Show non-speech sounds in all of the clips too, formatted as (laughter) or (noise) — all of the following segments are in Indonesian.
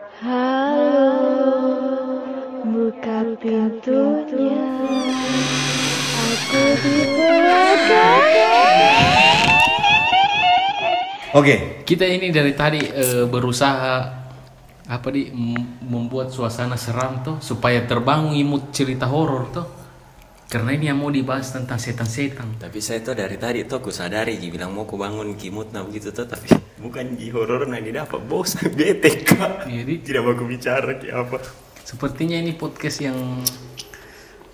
Halo, buka pintunya. Aku di belakang. Oke, Kita ini dari tadi eh, berusaha apa di membuat suasana seram tuh supaya terbangun imut cerita horor tuh. Karena ini yang mau dibahas tentang setan-setan. Tapi saya tuh dari tadi tuh aku sadari Ji bilang mau aku bangun kimut nah begitu tuh tapi (laughs) bukan Ji horor nah ini dapat bos (laughs) bete kak. Jadi Tidak mau aku bicara kayak apa. sepertinya ini podcast yang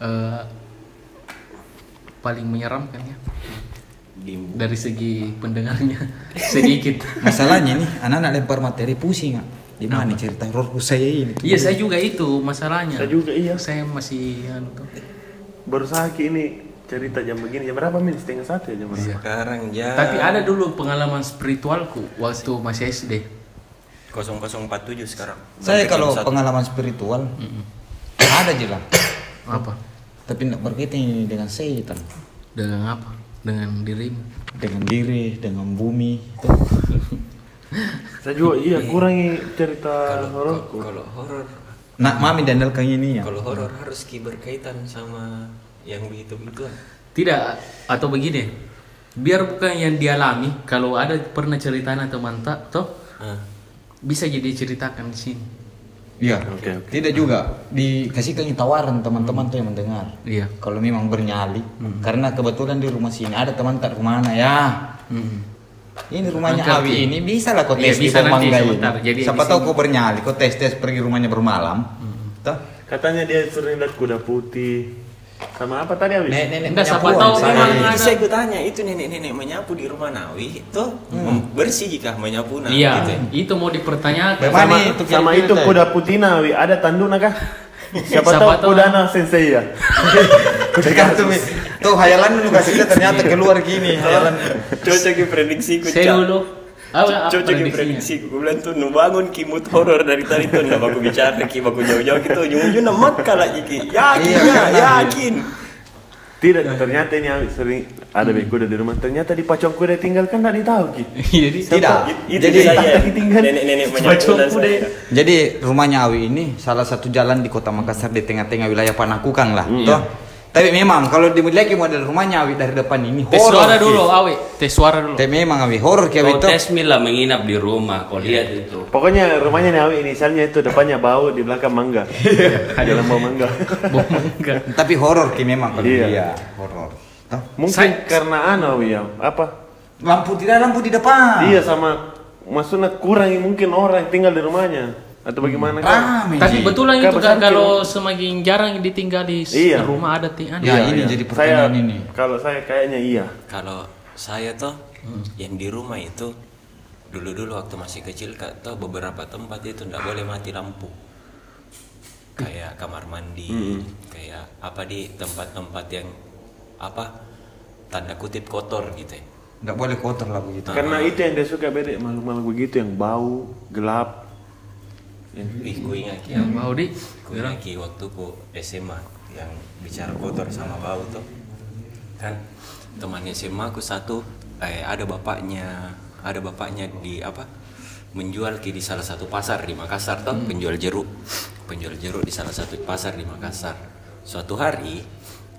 eh, paling menyeramkan ya dari segi pendengarnya (laughs) sedikit. masalahnya nih anak-anak lempar materi pusing nggak? Di mana nih cerita horor saya ini? Iya saya juga itu masalahnya. Saya juga, iya. Saya masih anu tuh. Berusaha ki ini cerita jam begini jam berapa min setengah satu ya jam berapa Sekarang ya Tapi ada dulu pengalaman spiritualku waktu masih SD. 0047 sekarang. Saya Sampai kalau pengalaman spiritual ada aja lah. Apa? Tapi tidak berkaitan dengan setan, Dengan apa? Dengan dirimu. dengan diri, dengan bumi. Saya juga iya kurangi cerita kalau hororku kalau horor Nak mami dandalkan ini ya. kalau horor harus ki berkaitan sama yang begitu begituan. Tidak atau begini. Biar bukan yang dialami, kalau ada pernah ceritanya teman tak, toh Ah. bisa jadi ceritakan di sini. Iya. Oke, oke. Tidak juga dikasihkan tawaran teman-teman tuh yang mendengar. Iya. Kalau memang bernyali, karena kebetulan di rumah sini ada teman tak ke mana ya. Hmm. Ini rumahnya Angkat, Awi ini bisa lah kau Iya, tes di bisa nanti ini. Jadi Siapa tahu kau bernyali, kau tes tes pergi rumahnya bermalam. Toh? katanya dia sering lihat kuda putih sama apa tadi Abi? Nenek-nenek Enggak, siapa penyapuan, tahu saya. memang ada. saya ikut tanya itu nenek-nenek menyapu di rumah Nawi itu bersih jika menyapu nah Iya, gitu. itu mau dipertanyakan. Sama, itu sama itu kuda putih Nawi ada tanduknya kah? Siapa, Siapa tahu tahu. kuda na sensei ya. (laughs) Tergantung. Tuh hayalan lu kasih ternyata keluar gini hayalan. Cocok prediksi ku Saya dulu. Cocok prediksi ku bilang tuh nu bangun kimut horor dari tadi tuh nah baku bicara ki baku jauh-jauh gitu ujung-ujungnya makka lagi ki yakin Iya, ya karena- yakin Tidak, ternyata ini Abi sering ada be kuda di rumah. Ternyata di pacong kuda tinggalkan (laughs) tidak ditahu ki. Jadi Tidak. itu Jadi saya ditinggal. nenek-nenek dan kuda. Jadi rumahnya Awi ini salah satu jalan di kota Makassar di tengah-tengah wilayah Panakukang lah. Toh. Tapi memang kalau dimiliki model rumahnya Awi dari depan ini tes suara dulu, awe. Tes suara dulu. Tapi memang Awi Awi Kau itu. tes mila menginap di rumah, kau lihat itu. Pokoknya rumahnya Nawi inisialnya itu depannya bau di belakang mangga. (laughs) Ada lambau mangga. (laughs) Bom enggak. Tapi horor ki memang kalau Iya. dia horor. Toh. Mungkin Saya- karena anu ya, apa? Lampu tidak lampu di depan. Iya sama maksudnya kurang mungkin orang yang tinggal di rumahnya atau bagaimana kan? Rame. Tapi betulan Kan itu kan kalau semakin jarang ditinggal Iya. rumah ada ting Ya, ini jadi pertanyaan saya, ini. Kalau saya kayaknya iya. kalau saya tuh yang di rumah itu dulu-dulu waktu masih kecil kak tuh beberapa tempat itu ndak boleh mati lampu kayak kamar mandi kayak apa di tempat-tempat yang apa tanda kutip kotor gitu ya. Enggak boleh kotor lah begitu. Karena itu yang dia suka beda makhluk-makhluk begitu yang bau, gelap. Ih, ku ingat ya. Yang mau di Ku ingat ki waktu ku SMA yang bicara kotor sama bau tuh. Kan teman SMA aku satu eh, ada bapaknya, ada bapaknya di apa? menjual ki di salah satu pasar di Makassar tuh, penjual jeruk. Penjual jeruk di salah satu pasar di Makassar. Suatu hari,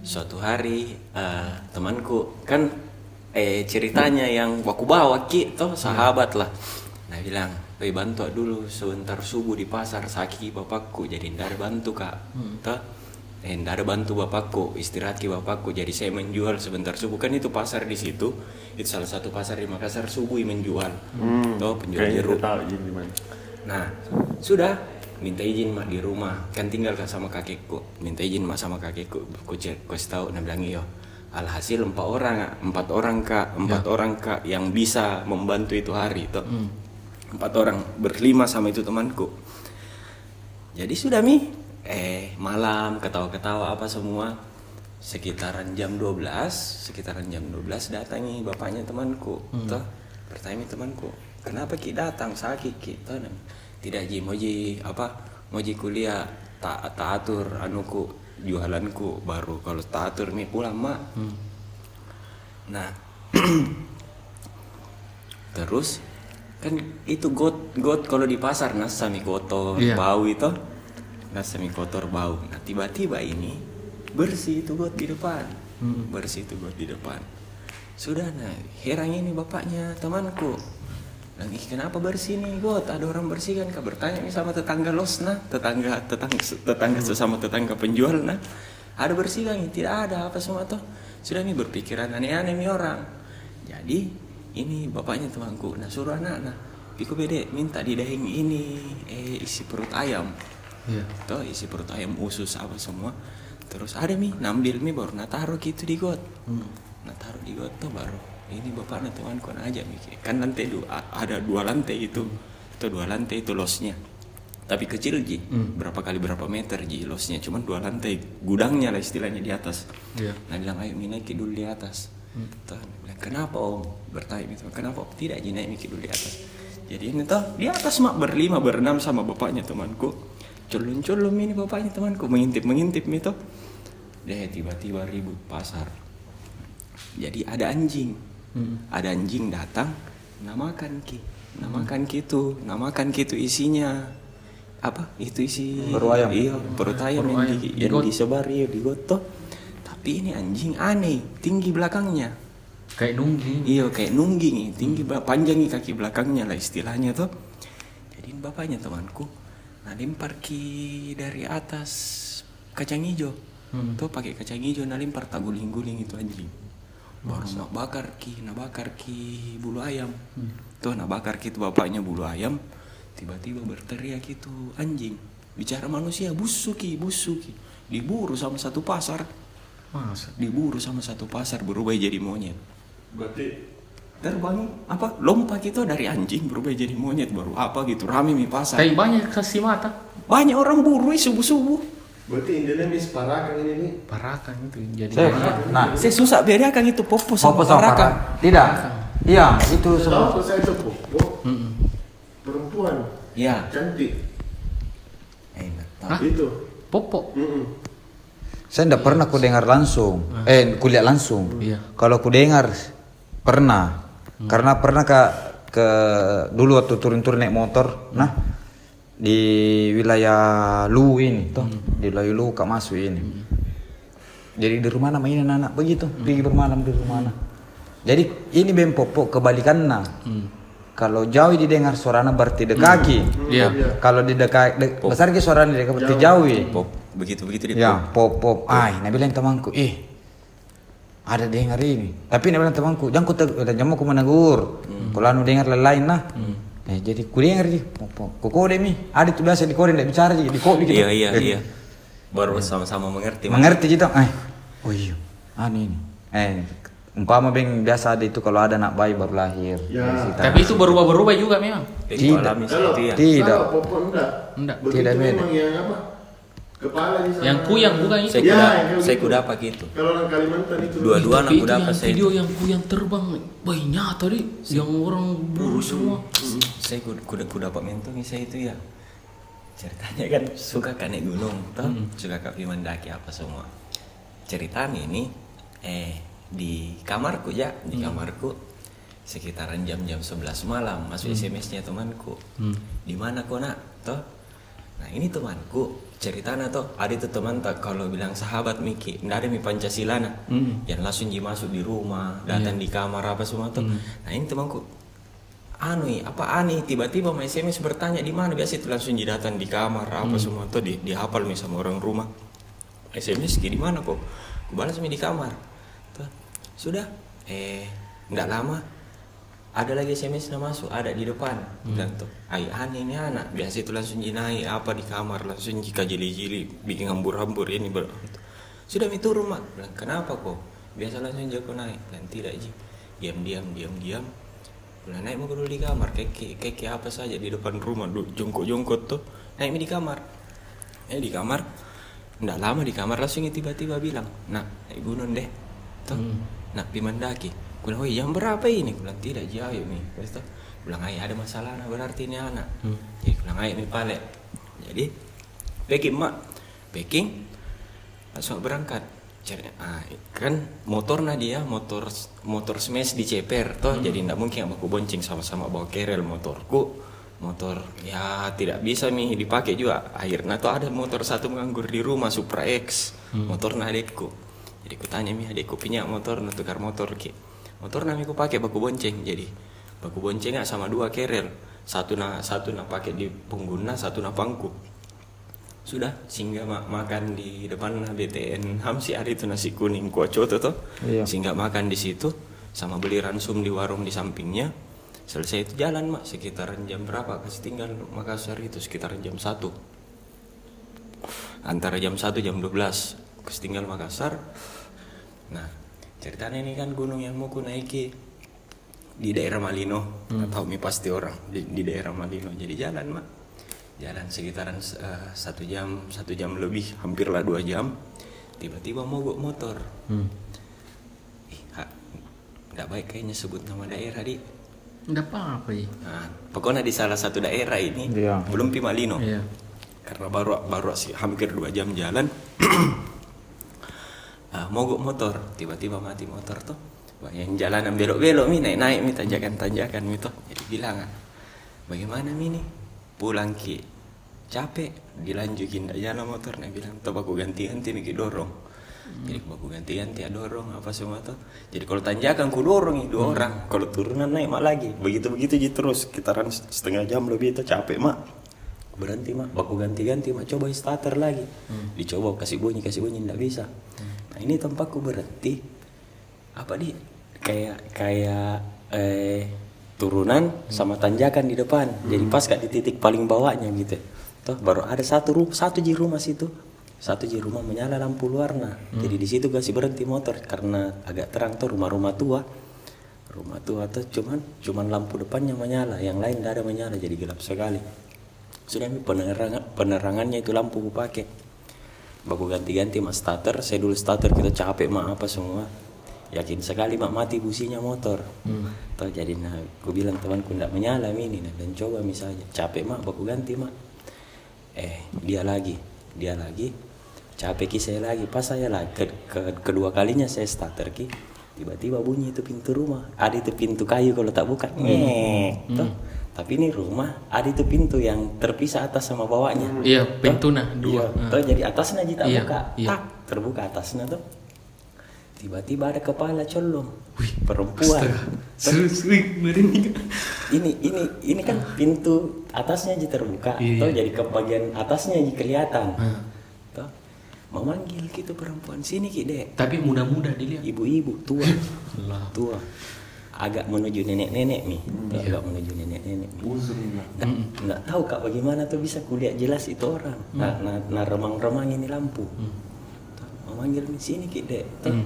suatu hari eh, temanku kan eh ceritanya yang waku bawa ki toh sahabat lah. Nah bilang, "Woi bantu dulu sebentar subuh di pasar saki bapakku jadi ada bantu kak." Toh, eh ndak ada bantu bapakku istirahat ki bapakku jadi saya menjual sebentar subuh. Kan itu pasar di situ itu salah satu pasar di Makassar subuh menjual. Toh penjual Kayaknya jeruk. tahu jadi di mana. Nah, sudah minta izin mak di rumah. Kan tinggal kan sama kakekku. Minta izin mak sama kakekku. Ku cek ku tahu nah bilang iyo alhasil empat orang empat orang kak. Empat orang kak yang bisa membantu itu hari itu empat orang berlima sama itu temanku. Jadi sudah mi. Eh malam ketawa-ketawa apa semua. Sekitaran jam 12 sekitaran jam 12 datangi bapaknya temanku toh. Bertanya temanku kenapa ki datang? Sakit ki? Toh tidak ji moji apa moji kuliah. Tak tak atur anuku jualanku baru kalau tak atur mi pulang mak. Nah (clears throat) terus kan itu got got kalau di pasar nah sami kotor Iya. bau itu. Nah sami kotor bau. Nah tiba-tiba ini bersih itu got di depan. Bersih itu got di depan. Sudah nah heran ini bapaknya temanku. Lagi kenapa bersih nih got? Ada orang bersih kan? Kak bertanya nih sama tetangga los nah. Tetangga tetangga tetangga sesama tetangga penjual nah. Ada bersih kan? Tidak ada apa semua tuh? Sudah nih berpikiran aneh-aneh nih orang. Jadi ini bapaknya temanku. Nah suruh anak nah Piko bede minta di daging ini eh isi perut ayam. Iya. Tuh isi perut ayam usus apa semua. Terus ada mi. Nambil mi baru nah taruh gitu di got. Nah taruh di got tuh baru ini bapaknya temanku nah aja mikir kan lantai dua ada dua lantai itu. Itu dua lantai itu losnya. Tapi kecil ji. Berapa kali berapa meter ji losnya. Cuman dua lantai gudangnya lah istilahnya di atas. Iya. nah bilang ayo mi naik dulu di atas. Tuh, bilang kenapa om bertanya gitu. Kenapa tidak ji naik mikir dulu di atas? Jadi ini tuh di atas mak berlima berenam sama bapaknya temanku. Culun culun ini bapaknya temanku mengintip mengintip itu deh tiba-tiba ribut pasar. Jadi ada anjing. Ada anjing datang namakan ki namakan gitu namakan gitu isinya. Apa? Itu isi Perut ayam. iya perut ayam yang, di, yang disebar iya di got tuh. tapi ini anjing aneh tinggi belakangnya Kayak nunggi. iya kayak nungging. Tinggi ba- panjang kaki belakangnya lah istilahnya tuh jadi bapaknya temanku. Nah lempar ki dari atas kacang hijau. Tuh pakai kacang hijau nah lempar tak guling-guling itu anjing. Baru nak bakar ki nak bakar ki bulu ayam. Tuh nak bakar ki itu bapaknya bulu ayam tiba-tiba berteriak itu anjing bicara manusia busuki busuki diburu sama satu pasar. Masa? diburu sama satu pasar berubah jadi monyet Berarti terbang apa lompat itu dari anjing berubah jadi monyet baru apa gitu rame mi pasar Kayak banyak kasih mata. banyak orang buru subuh subuh berarti intinya mis parakan ini nih. Parakan itu jadi. Saya, nah, saya susah bedakan itu popo sama Popo sama parakan Parakan. Tidak. Iya, itu Tahu semua. apa saya itu Popo? Perempuan ya cantik. enak Hah? Itu. Popo. Mm-mm. Saya tidak pernah ku dengar langsung. Eh, kuliah langsung. Iya. Kalau ku dengar pernah. Karena pernah ke ke dulu waktu turun-turun naik motor, nah di wilayah Lu ini, toh di wilayah Lu kak masuk ini. Jadi di rumah namanya anak begitu, pergi bermalam di rumah anak. Jadi ini bem popo kebalikannya. Kalau jauh didengar suaranya berarti dekaki. Iya. Kalau di dekat de, besar ke suaranya dekat berarti jauh. pop begitu begitu dia Ya, pop pop. Ay, nah bilang temanku, eh ada dengar ini. Tapi nah bilang temanku, jangan ku teg- dan jamu ku menegur. Kalau anu dengar lain nah. Eh, jadi ku dengar di. Ku kode mi. Ada tuh biasa di kode tidak bicara di di kode gitu. iya iya Eh, iya baru sama-sama mengerti Mengerti gitu. Eh, oh iya. Anu ini. Eh, umpama beng biasa ada itu kalau ada anak bayi baru lahir. Ya. Tapi itu berubah-berubah juga memang. Tidak. itu ya Tidak. kalau Popo enggak. Enggak. Begitu Tidak beda. memang yang apa? Kepala di sana. Yang kuyang bukan itu. saya Ya, kuda yang kayak saya gitu. kuda apa gitu? Kalau orang Kalimantan itu. Dua-dua anak kuda apa yang saya video yang kuyang terbang, bayi nyata deh, yang orang buru semua. saya kuda kuda, kuda pak mentong saya itu ya. Ceritanya kan suka kan naik gunung toh. Suka ke mendaki apa semua. Ceritanya ini eh di kamarku ya. Di kamarku sekitaran jam-jam 11 malam. Masuk SMS-nya temanku. Di mana kok nak toh? Nah ini temanku ceritanya toh ada itu teman tak kalau bilang sahabat Miki nggak ada mi Pancasila nah yang langsung ji masuk di rumah datang di kamar apa semua tuh nah ini temanku anu apa aneh tiba-tiba mau SMS bertanya di mana? Biasa itu langsung ji datang di kamar apa semua tuh di dihafal mi sama orang rumah. SMS di mana kok balas mi di kamar. Tuh sudah. Eh nggak lama ada lagi SMS yang masuk ada di depan. Bilang tuh ay aneh ini anak. Biasa itu langsung ji naik apa di kamar langsung jika jeli-jeli bikin hambur-hambur ini ber sudah mi turun mak bilang kenapa kok biasa langsung jago naik. Dan tidak ji. Diam-diam diam-diam. Bilang naik mau dulu di kamar kayak, kayak apa saja di depan rumah du- jongkok-jongkok tuh naik di kamar. Eh di kamar. Nggak lama di kamar langsung tiba-tiba bilang nak naik gunung deh. Tuh nak pi mendaki Gue bilang, oh jam berapa ini? Gue bilang, tidak jauh nih. Terus tuh, gue bilang, ada masalah nah, berarti ini anak. Jadi gue bilang, nih pale. Jadi, packing mak, packing, langsung berangkat. Cari- ah, kan motornya dia motor motor smash di ceper toh. Jadi ndak mungkin aku bonceng sama-sama bawa kerel motorku. Motor ya tidak bisa nih dipakai juga. Akhirnya tuh ada motor satu menganggur di rumah Supra X. Motornya adekku. Jadi ku tanya mi adekku punya motor nah tukar motor ki motor nami ku pakai baku bonceng jadi baku bonceng sama dua kerel satu na satu na pakai di punggungna satu na pangku. Sudah sehingga ma- makan di depan BTN Hamsi hari itu nasi kuning koco tuh tuh Iya. sehingga makan di situ sama beli ransum di warung di sampingnya. Selesai itu jalan mak. Sekitaran jam berapa? Kasih tinggal Makassar itu sekitaran jam 1 antara jam 1 jam 12 kasih tinggal Makassar. Nah ceritanya ini kan gunung yang mau ku naiki di daerah Malino. Nggak tahu mi pasti orang di, di daerah Malino. Jadi jalan mak. Jalan sekitaran eh, satu jam satu jam lebih hampirlah dua jam. Tiba-tiba mogok motor. Ih, ha- nggak baik kayaknya sebut nama daerah di Nggak apa-apa ya. nah, pokoknya di salah satu daerah ini Iya. belum Pimalino Iya. karena baru baru sih hampir dua jam jalan (clears throat) ah, mogok motor tiba-tiba mati motor tuh. Wah, yang jalanan belok-belok mi naik naik mi tanjakan tanjakan mi tuh. Jadi bilang bagaimana mi nih? Pulang ki. Capek. Dilanjutin dah jalan motor nih bilang. Tuh aku ganti ganti mi dorong. Jadi aku ganti ganti ya dorong apa semua tuh. Jadi kalau tanjakan ku dorong dua orang. Kalau turunan naik mak lagi. Begitu begitu jadi terus sekitaran setengah jam lebih itu capek mak. Berhenti mak. Baku ganti-ganti mak. Coba starter lagi. Dicoba kasih bunyi kasih bunyi tidak bisa nah ini tempatku berhenti. Apa di kayak kayak eh turunan sama tanjakan di depan. Jadi pas gak di titik paling bawahnya gitu toh baru ada satu ru satu di rumah situ satu di rumah menyala lampu warna jadi di situ kasih berhenti motor karena agak terang tuh rumah-rumah tua. Rumah tua tuh cuman cuman lampu depannya menyala yang lain gak ada menyala jadi gelap sekali. Sudah penerangan penerangannya itu lampu ku pakai baku ganti-ganti mak starter. Saya dulu starter kita capek mak apa semua? Yakin sekali mak mati businya motor. Toh jadi nah aku bilang temanku ndak menyala ini nah, dan coba misalnya. Capek mak baku ganti mak eh dia lagi dia lagi. Capek ki saya lagi. Pas saya lagi ke, ke- kedua kalinya saya starter ki tiba-tiba bunyi itu pintu rumah. Ada itu pintu kayu kalau tak buka Nyek. Toh, tapi ini rumah ada itu pintu yang terpisah atas sama bawahnya Iya, pintu nah Iya, dua. toh jadi atasnya tak Iya, buka. iya. Tak, terbuka atasnya tuh. Tiba-tiba ada kepala colong. perempuan. Serius, wih, merinding. Ini ini ini kan pintu atasnya aja terbuka. Iya. Toh jadi ke bagian atasnya aja kelihatan. Toh memanggil gitu perempuan sini ki dek. Tapi mudah-mudah dilihat. Ibu-ibu tua. (laughs) Tua. Agak menuju nenek-nenek nih. Toh, Agak menuju nenek-nenek. nih. Nggak, nggak tahu kak bagaimana tuh bisa kulihat jelas itu orang. Nah, nah, nah remang-remang ini lampu. Tuh, Memanggil di sini ki dek. Tuh,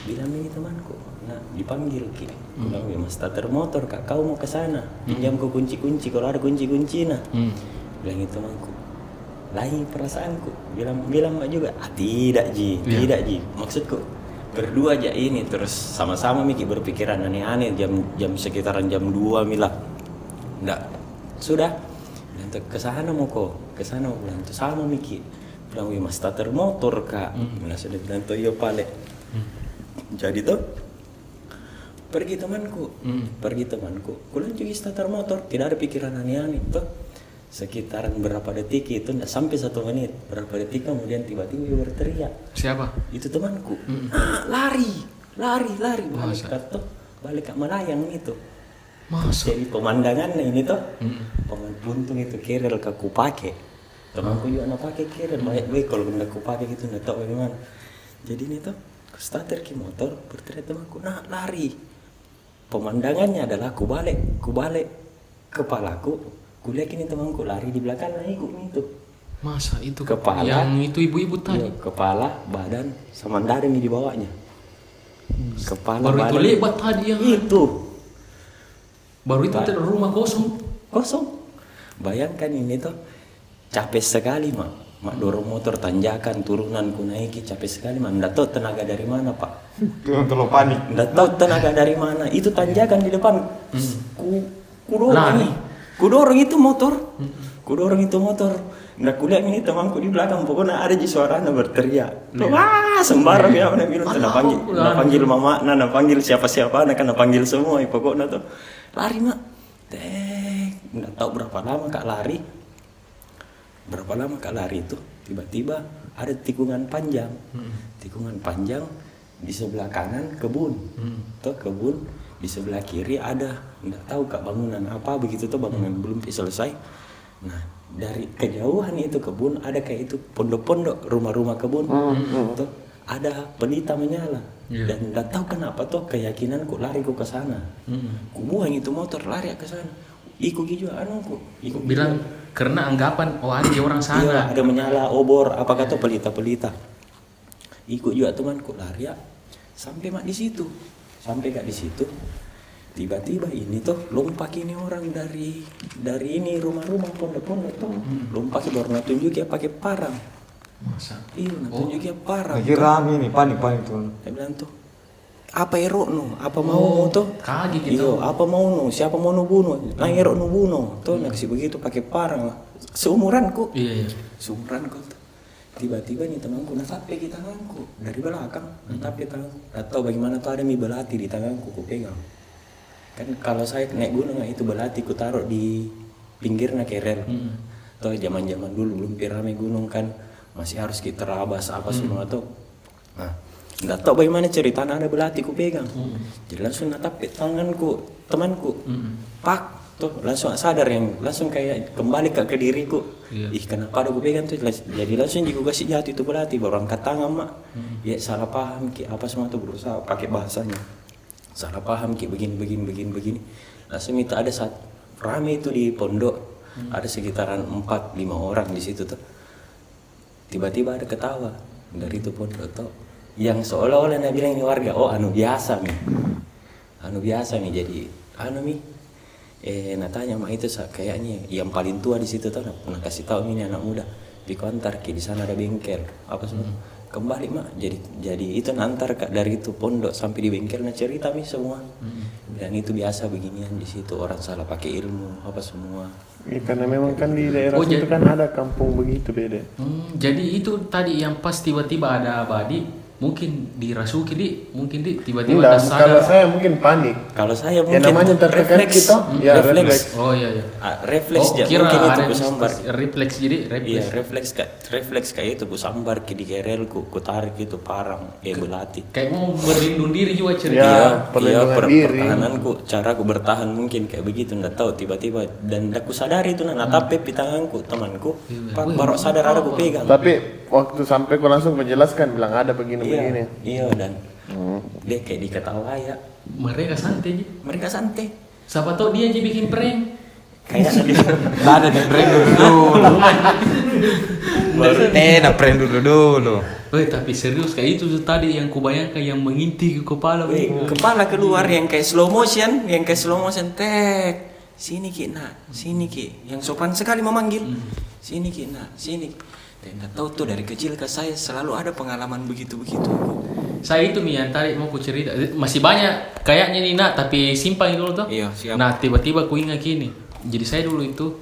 Bilang ini temanku. Nah dipanggil ki. Bilang "Ya, mas starter motor kak. Kau mau ke sana. Pinjam ke kunci-kunci. Kalau ada kunci-kunci nah. Hmm. Bilang itu temanku. Lain perasaanku. Bilang bilang juga. Ah, tidak ji, Iya. tidak ji. Maksudku berdua aja ini terus sama-sama Miki berpikiran aneh-aneh jam jam sekitaran jam 2 mila. Nggak. Sudah. Tuh ke sana mau kok. Ke sana mau bilang tuh sama Miki. Bilang wih mas starter motor kak. Bilang sudah bilang tuh iya pale. Jadi tuh pergi temanku, pergi temanku. Kulan juga starter motor, tidak ada pikiran aneh-aneh tuh. Sekitaran berapa detik itu, tidak sampai satu menit. Berapa detik kemudian tiba-tiba dia berteriak. Siapa? Itu temanku, "Ah, lari, lari, lari balik Masa? ke tuh, balik ke melayang itu. Masa? Jadi pemandangan ini tuh, peman buntung itu kerel ke pakai. Temanku juga nak pakai kerel, banyak gue kalau benda ku pakai gitu nggak tahu bagaimana. Jadi ini tuh, starter ki motor, berteriak temanku, nah lari. Pemandangannya adalah ku balik, ku balik kepalaku, ku lihat ini temanku lari di belakang nah ikut itu. Masa itu Kepala. yang itu ibu-ibu tadi. Iya, kepala, badan, sama nih di bawahnya. Kepala, Baru itu lebat tadi yang Itu baru itu ada rumah kosong. kosong. Bayangkan ini tuh capek sekali mak. Mak dorong motor tanjakan turunan ku naiki capek sekali mak. Nggak tahu tenaga dari mana pak. Itu terlalu panik. Nggak tahu tenaga dari mana. Itu tanjakan di depan. Ku ku dorong Lari. nih. Ku dorong itu motor. Ku ku dorong itu motor. Nggak kuliah ini temanku di belakang. Pokoknya ada di suara berteriak. Tuh wah sembarang ya mana bilang tuh panggil nah panggil mama nah nah panggil siapa siapa nah kan panggil semua. Pokoknya tuh lari mak. Tek. Nggak tahu berapa lama kak lari. Berapa lama kak lari itu? Tiba-tiba ada tikungan panjang. Tikungan panjang di sebelah kanan kebun. Tuh kebun di sebelah kiri ada. Nggak tahu kak bangunan apa. Begitu tuh bangunan belum selesai. Nah dari kejauhan itu kebun ada kayak itu pondok-pondok rumah-rumah kebun. Tuh ada pelita menyala. Dan nggak tahu kenapa tuh keyakinanku lari ku ke sana. Ku buang itu motor lari ke sana. Ikut juga anu ku ikut bilang karena anggapan oh ada orang sana. Iya, ada menyala obor apa kata pelita-pelita. Ikut juga temanku lari ya. Sampai mak di situ. Sampai gak di situ. Tiba-tiba ini tuh lompat ini orang dari dari ini rumah-rumah pondok-pondok tuh. Lompat baru nak tunjuk ya pakai parang. Masa? Iya, nak tunjuk ya parang. Lagi rame nih, panik-panik tuh. Saya bilang tuh, apa ero nu? Apa mau nu tuh? kaget gitu. Iya, apa mau nu? Siapa mau nu bunuh? Nah ero nu bunuh. Tuh nak kasih begitu pakai parang. Seumuranku. Iya, iya. Sumuran kok. Tiba-tiba nih temanku natape di tanganku dari belakang, natape tanganku. Atau bagaimana tuh ada mie belati di tanganku, ku pegang. Kan kalau saya naik gunung nah, itu belati ku taruh di pinggirnya kerel. Tuh zaman-zaman dulu belum pirame gunung kan masih harus kita rabas apa semua tuh. Nah, nggak tahu bagaimana ceritanya ada belati ku pegang. Jadi langsung natape tanganku, temanku. Pak, tuh langsung sadar yang langsung kayak kembali ke, ke diriku. Ih kenapa ada gue pegang tuh? Jadi langsung juga kasih jatuh itu berarti baru angkat tangan mak. Ya salah paham ki. Apa semua tuh berusaha pakai bahasanya. Salah paham ki. Begini begini begini begini. Langsung itu ada saat rame itu di pondok. Ada sekitaran 4 lima orang di situ tuh. Tiba-tiba ada ketawa dari itu pondok tuh. Yang seolah-olah dia bilang ini warga. Oh anu biasa nih. Anu biasa nih jadi anu mi eh natanya mak itu sa- kayaknya yang paling tua di situ tuh pernah kasih tahu ini anak muda. Di kontar ki. Di sana ada bengkel apa semua. Kembali mak. Jadi jadi itu nantar kak. Dari itu pondok sampai di bengkel nah cerita mi semua. Dan itu biasa beginian di situ. Orang salah pakai ilmu apa semua. Ya, karena memang kan di daerah Oh, situ jadi- kan ada kampung begitu beda. Hmm, jadi itu tadi yang pas tiba-tiba ada abadi, mungkin dirasuki di, mungkin di tiba-tiba Enggak, ada kalau sadar. saya mungkin panik. kalau saya Ya mungkin namanya tertekan refleks kita, ya refleks refleks. Oh iya iya. Ah, refleks oh, kira mungkin itu ku sambar refleks jadi refleks. Iya refleks kak refleks kayak itu ku sambar ki di kerel ku ku tarik itu parang eh belati. Kayak mau berlindung diri juga cerita. Ya, Iya, perlindungan per- diri. pertahananku, cara ku bertahan mungkin kayak begitu nggak tahu tiba-tiba dan aku sadari itu nah natape di tanganku temanku, pak baru sadar ada ku pegang. Tapi waktu sampai kau langsung menjelaskan bilang ada begini-begini. Iya, iya dan dia kayak diketawa ya. Mereka santai ji. Mereka santai. Siapa tahu dia aja bikin prank. Kayak (laughs) Nggak ada nih, prank dulu dulu. Baru nah prank dulu dulu. Weh tapi serius kayak itu tadi yang kubayangkan yang menginti ke kepala. Weh. kepala keluar yang kayak slow motion, yang kayak slow motion tek. Sini ki nak, sini ki. Yang sopan sekali memanggil. Sini ki nak, sini. Dan nggak tahu tuh dari kecil ke saya selalu ada pengalaman begitu-begitu. Saya itu mi yang tadi mau ku cerita masih banyak kayaknya nih nak tapi simpan dulu tuh. Iya, siap. Nah tiba-tiba ku ingat gini. Jadi saya dulu itu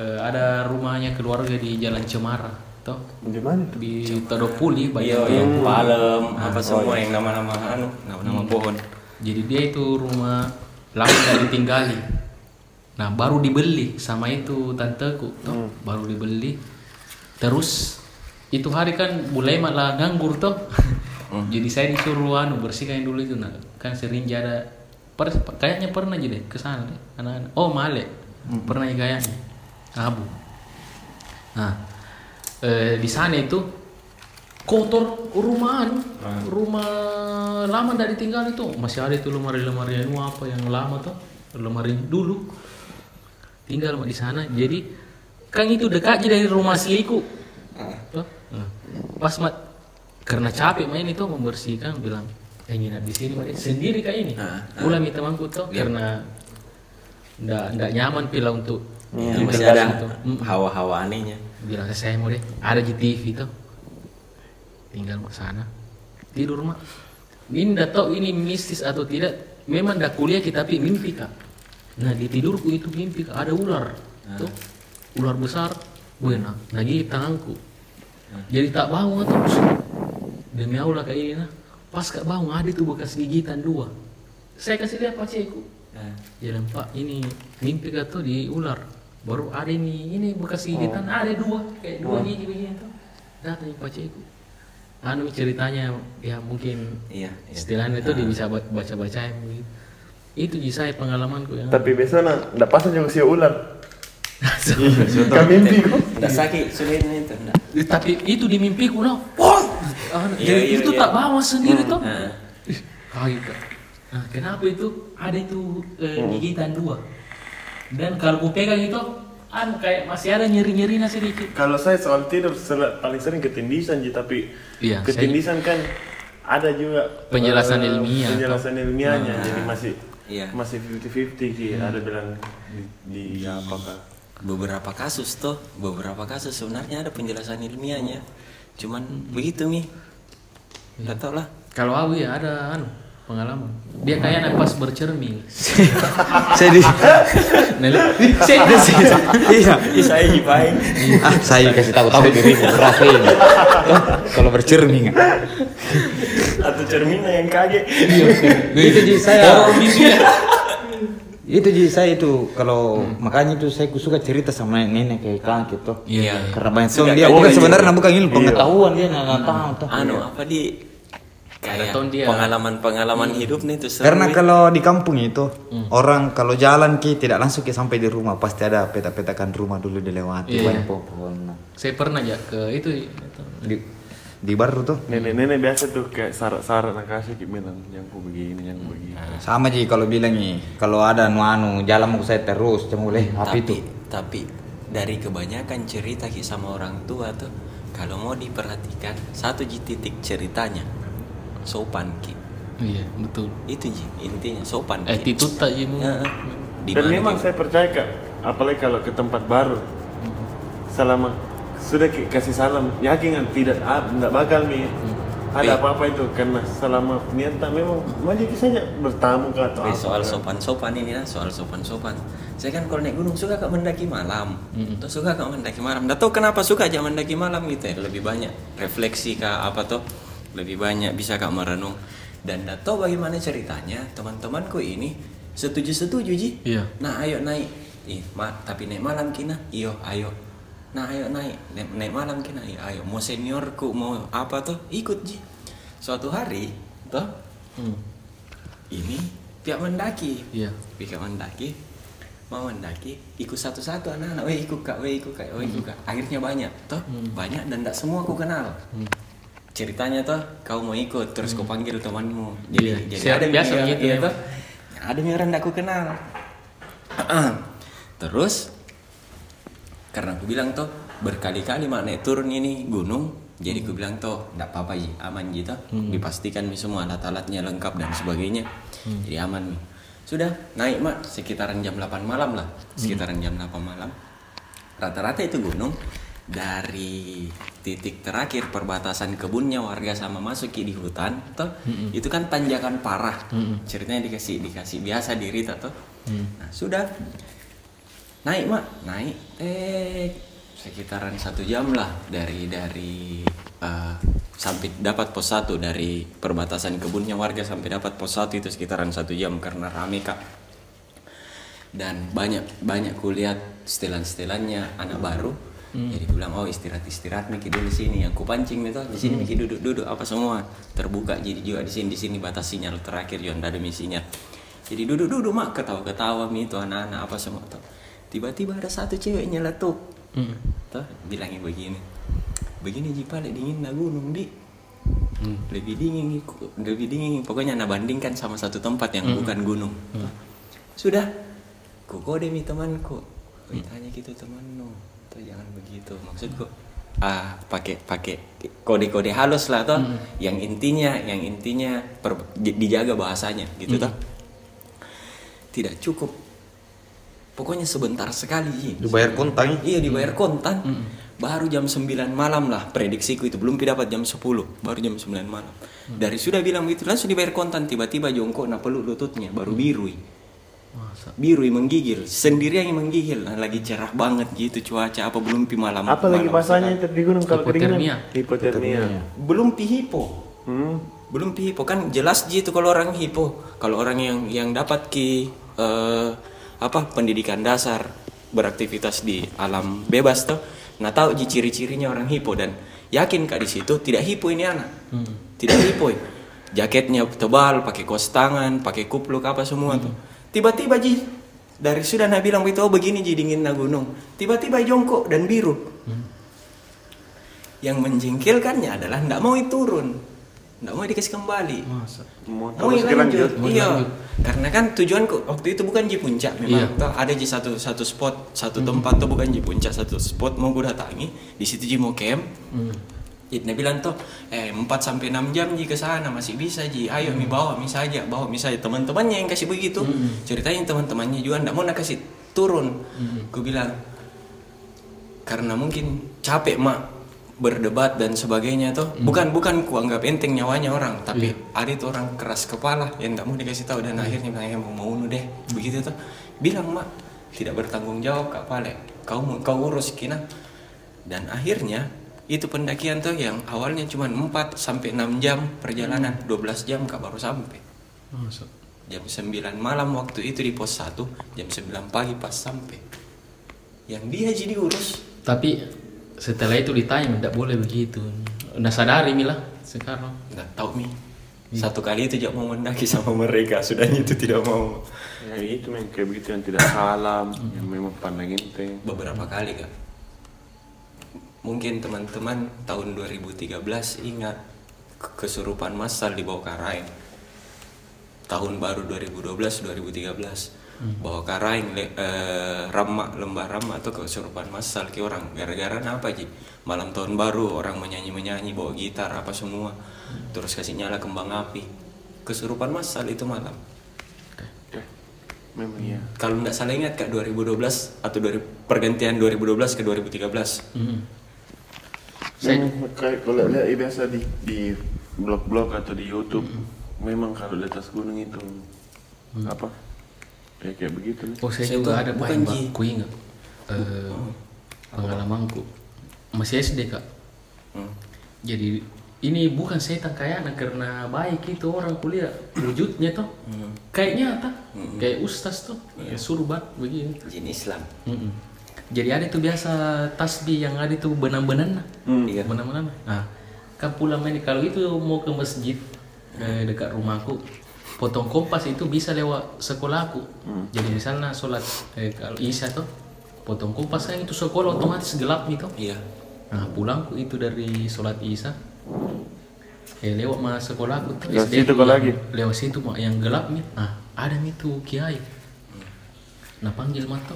eh, ada rumahnya keluarga di Jalan Cemara, toh Di mana itu? di Todopuli Iya, banyak. yang palem, apa semua yang nama-nama anu, nama-nama pohon. Jadi dia itu rumah lama nggak ditinggali. Nah baru dibeli sama itu tanteku, toh baru dibeli. Terus itu hari kan mulai malah nganggur toh. (laughs) Jadi saya disuruh anu bersihkan dulu itu nah kan sering ada per, kayaknya pernah aja deh ke sana deh anak-anak. Oh Male. Pernah ya kayaknya. Abu. Nah eh, di sana itu kotor rumah anu, rumah lama dari tinggal itu. Masih ada itu lemari-lemari anu apa yang lama tuh lemari dulu. Tinggal di sana. Jadi kan itu dekat aja dari rumah asliku Tuh. Nah, pas mat karena capek main itu membersihkan bilang eh nginap di sini Mak." sendiri kayak ini. Pulang mi temanku tuh karena ndak ndak nyaman pila untuk Ya, tinggal masih ada situ. Mm. hawa-hawa anehnya. bilang saya mau deh ada di TV tuh tinggal ke sana. Tidur mak. Ini ndak tahu ini mistis atau tidak memang ndak kuliah kita tapi mimpi kak. Nah di tidurku itu mimpi kak. Ada ular tuh ular besar buena lagi tanganku. Jadi tak bangun terus. Demi Allah kayak ini nah pas kak bangun ada tuh bekas gigitan dua. Saya kasih lihat paceku jalan pak ini mimpi kak tuh di ular. Baru ada ini ini bekas gigitan ada dua. Kayak dua gigi begini tuh datang paceku anu ceritanya ya mungkin Iya, iya. istilahnya itu dia bisa baca baca begitu itu ji saya pengalamanku yang Tapi biasanya ndak pas juga si ular. Kami mimpi kok. Nggak sakit sulit itu enggak. Eh, tapi itu di mimpiku nah wah! Ah, Iya, jadi iya, itu iya. tak bawa sendiri tuh Nah, kaget nah kenapa itu? Ada itu eh, gigitan dua. Dan kalau ku pegang itu anu kayak masih ada nyeri nyeri sedikit Kalau saya soal tidur paling sering ketindisan Ji, tapi Iya, ketindisan kan ada juga Penjelasan eh, ilmiah, penjelasan ilmiahnya. Jadi masih Iya. masih 50-50 Ki. ada bilang di, di apakah beberapa kasus tuh, beberapa kasus sebenarnya ada penjelasan ilmiahnya. Cuman begitu mi. Enggak tahu lah. kalau aku ya ada anu pengalaman dia kayak pas bercermin (laughs) Saya di (laughs) saya iya. Ih, saya gipain. Ah, saya kasih tahu tahu ini. Oh, Kalau bercermin. Atau cerminnya yang kaget. itu di saya. Itu ji saya itu kalau makanya itu saya suka cerita sama nenek kayak klan gitu. Iya. Karena banyak Suka dia bukan gitu. sebenarnya bukan ilmu pengetahuan dia nggak tahu tuh. Anu apa di kayak Tahun dia. pengalaman-pengalaman hidup nih tuh seru, Karena Mi. kalau di kampung itu orang kalau jalan ki tidak langsung ki sampai di rumah pasti ada peta-petakan rumah dulu dilewati Iya. banyak pohon. saya pernah ya ke itu Di, di baru tuh. Nenek-nenek biasa tuh kayak syarat-syarat nak kasih bilang yang ku begini yang ku begini. Sama ji kalau bilang nih kalau ada nu anu jalan mau saya terus cuma boleh tapi itu tapi dari kebanyakan cerita ki sama orang tua tuh kalau mau diperhatikan satu ji titik ceritanya sopan ki. Iya betul. Itu ji intinya sopan ki. attitude tak Ji. Ya, di dan memang saya percaya kak apalagi kalau ke tempat baru selama sudah kasih salam yakin kan tidak ah, tidak bakal nih ada Eh. apa-apa itu karena selama niatan memang maju saja bertamu ke atau Eh, apa soal kan. sopan-sopan ini ya, soal sopan-sopan. Saya kan kalau naik gunung suka kak mendaki malam. Tuh suka kak mendaki malam. Nggak tahu kenapa suka aja mendaki malam gitu ya. Lebih banyak refleksi kak apa tuh. Lebih banyak bisa kak merenung. Dan nggak tahu bagaimana ceritanya teman-temanku ini setuju-setuju ji. Iya. Nah ayo naik. Ih, ma tapi naik malam kina. Iyo ayo. Nah ayo naik. Naik, naik malam kina. Iyo ayo. Mau seniorku mau apa tuh ikut ji. Suatu hari tuh Hmm. ini tiap mendaki Iya. Pika mendaki mau mendaki ikut satu-satu anak-anak weh ikut kak weh ikut kak weh ikut kak akhirnya banyak toh banyak dan tidak semua aku kenal ceritanya toh kau mau ikut terus kau panggil temanmu jadi Iya. jadi Siap, ada biasa yang- iya, ya. toh ada yang orang tidak aku kenal (clears throat) terus karena aku bilang toh berkali-kali mak naik turun ini gunung jadi aku bilang toh tidak apa-apa ji. Aman gitu dipastikan mi semua alat-alatnya lengkap dan sebagainya. Jadi aman mi. Sudah naik mak. Sekitaran jam 8 malam lah. Sekitaran jam 8 malam. Rata-rata itu gunung. Dari titik terakhir perbatasan kebunnya warga sama masuk di hutan toh itu kan tanjakan parah. Ceritanya dikasih dikasih biasa diri toh. Nah sudah naik mak. Naik eh sekitaran satu jam lah dari dari eh, sampai dapat pos satu dari perbatasan kebunnya warga sampai dapat pos satu itu sekitaran satu jam karena rame kak. Dan banyak banyak kulihat setelan setelannya anak baru. Jadi bilang oh istirahat istirahat Miki dulu di sini. Yang kupancing itu di sini Miki duduk duduk apa semua. Terbuka jadi juga di sini di sini. Batas sinyal terakhir yang ada misinya jadi duduk duduk mak. Ketawa ketawa mi itu anak-anak apa semua tuh tiba-tiba ada satu cewek nyeletuk Hmm. tuh bilangnya begini. Begini jipa lek dingin na gunung di. Hmm. lebih dingin lebih dingin. Pokoknya nah bandingkan sama satu tempat yang bukan gunung. Sudah ku kode mi temanku. Ku tanya gitu temanmu tuh jangan begitu. Maksudku ah pakai pakai kode-kode halus lah toh. Yang intinya yang intinya per- di- dijaga bahasanya gitu toh. Tidak cukup pokoknya sebentar sekali Ji. dibayar kontak Iya dibayar kontan. Baru jam 9 malam lah prediksiku itu belum dapat jam 10 baru jam 9 malam. Dari sudah bilang gitu langsung dibayar kontan tiba-tiba jongkok na peluk lututnya baru biru. ih. Masa. biru yang menggigil sendirian yang menggigil nah, lagi cerah banget gitu cuaca apa belum pi malam Apa lagi sekali. di gunung kalau kedinginan? Hipotermia. Hipotermia. belum pi hipo Hmm. belum pi hipo kan jelas gitu kalau orang hipo kalau orang yang yang dapat ki eh, apa pendidikan dasar beraktivitas di alam bebas tuh nah tahu ciri-cirinya orang hipo dan yakin kak di situ tidak hipo ini anak. Tidak hipo. Jaketnya tebal pakai kos tangan pakai kupluk apa semua tuh tiba-tiba ji dari sudah nak bilang itu oh begini ji dingin na gunung. Tiba-tiba jongkok dan biru. Yang menjengkelkannya adalah tidak mau turun tidak mau dikasih kembali Masa. Mau terus lanjut. lanjut iya karena kan tujuanku waktu itu bukan di puncak memang Iya. Toh ada di satu satu spot satu tempat tuh bukan di puncak satu spot mau gue datangi di situ ji mau camp Hmm. Jadi dia bilang tuh, eh 4 sampai 6 jam ji ke sana masih bisa ji. Ayo mi bawa mi saja, bawa mi saja. Teman-temannya yang kasih begitu. Ceritain teman-temannya juga ndak mau nak kasih turun. Gue bilang karena mungkin capek mak berdebat dan sebagainya tuh. Bukan bukan ku anggap enteng nyawanya orang, tapi ada tuh orang keras kepala yang ndak mau dikasih tahu dan akhirnya bilang "Eh, mau mau deh. Begitu tuh. Bilang mak tidak bertanggung jawab kak Pale. Kau kau urus kina. Dan akhirnya itu pendakian tuh yang awalnya cuma 4 sampai 6 jam perjalanan, 12 jam kak baru sampai. Masa. Jam 9 malam waktu itu di pos 1, jam 9 pagi pas sampai. Yang dia jadi urus. Tapi setelah itu ditanya tidak boleh begitu. Udah sadari Mila sekarang. Nggak tahu mi. Satu kali itu jangan mau mendaki sama mereka, sudahnya itu tidak mau. Ya itu memang kayak begitu yang tidak salam, yang memang pandang enteng. Beberapa kali kak. Mungkin teman-teman tahun 2013 ingat ke- kesurupan massal di bawah Karaeng. Tahun baru 2012-2013 bawah Karaeng le, eh, Rama lembah Rama atau kesurupan massal ke orang gara-gara apa sih malam tahun baru orang menyanyi menyanyi bawa gitar apa semua. Terus kasih nyala kembang api. Kesurupan massal itu malam. Ya, memang iya. kalau nggak salah ingat kak 2012 atau dari pergantian 2012 ke 2013 Hmm. Saya- kayak kalau lihat eh, biasa di di blog-blog atau di YouTube, memang kalau di atas gunung itu apa? Ya kayak begitu. nih. Oh saya, Saya juga ada bukan, Pak, Ji. Ku ingat eh, pengalamanku masih SD kak. Hmm. Jadi ini bukan setan kayak anak karena baik itu orang kuliah wujudnya tuh Hmm. kayak nyata kayak ustaz tuh Iya. kayak surbat begini. jin Islam Mm-mm. Jadi ada tuh biasa tasbih yang ada tuh benang-benang Iya. benang-benang. Nah kan pulang ini kalau itu mau ke masjid eh, dekat rumahku potong kompas itu bisa lewat sekolahku. Jadi di sana sholat eh, kalau isya tuh potong kompas kan itu sekolah otomatis gelap gitu. iya. Nah pulangku itu dari sholat isya. Eh lewat mah sekolahku tuh Lewat situ yang- lagi? lewat situ mak yang gelap nih. Nah ada nih tuh kiai. Nah panggil mata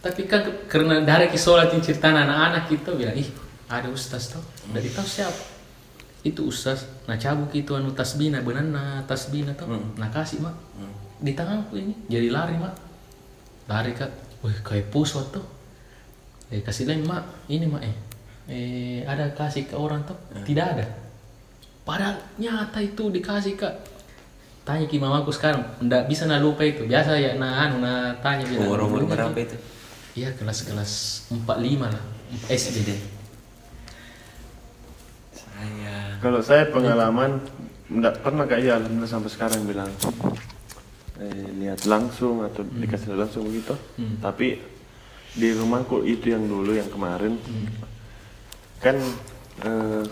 tapi kan karena dari ki sholat yang cerita anak-anak kita bilang ih ada ustaz tuh dari tahu siapa itu ustaz nah cabuk itu anu tasbina benana tasbina tuh nah kasih mak. Di tanganku ini jadi lari mak. Lari kak. Wih kayak pusat tuh. Eh kasih lain mak. Ini mak eh. Eh ada kasih ke orang tuh tidak ada. Padahal nyata itu dikasih kak. Tanya ki mamaku sekarang ndak bisa na lupa itu? Biasa ya na anu na tanya bilang umur "Dulu berapa Ki." itu? Iya kelas kelas empat lima lah SD deh saya Kalau saya pengalaman enggak pernah kayak alhamdulillah sampai sekarang bilang eh, lihat langsung atau dikasih lihat langsung begitu. Tapi di rumahku itu yang dulu yang kemarin kan eh,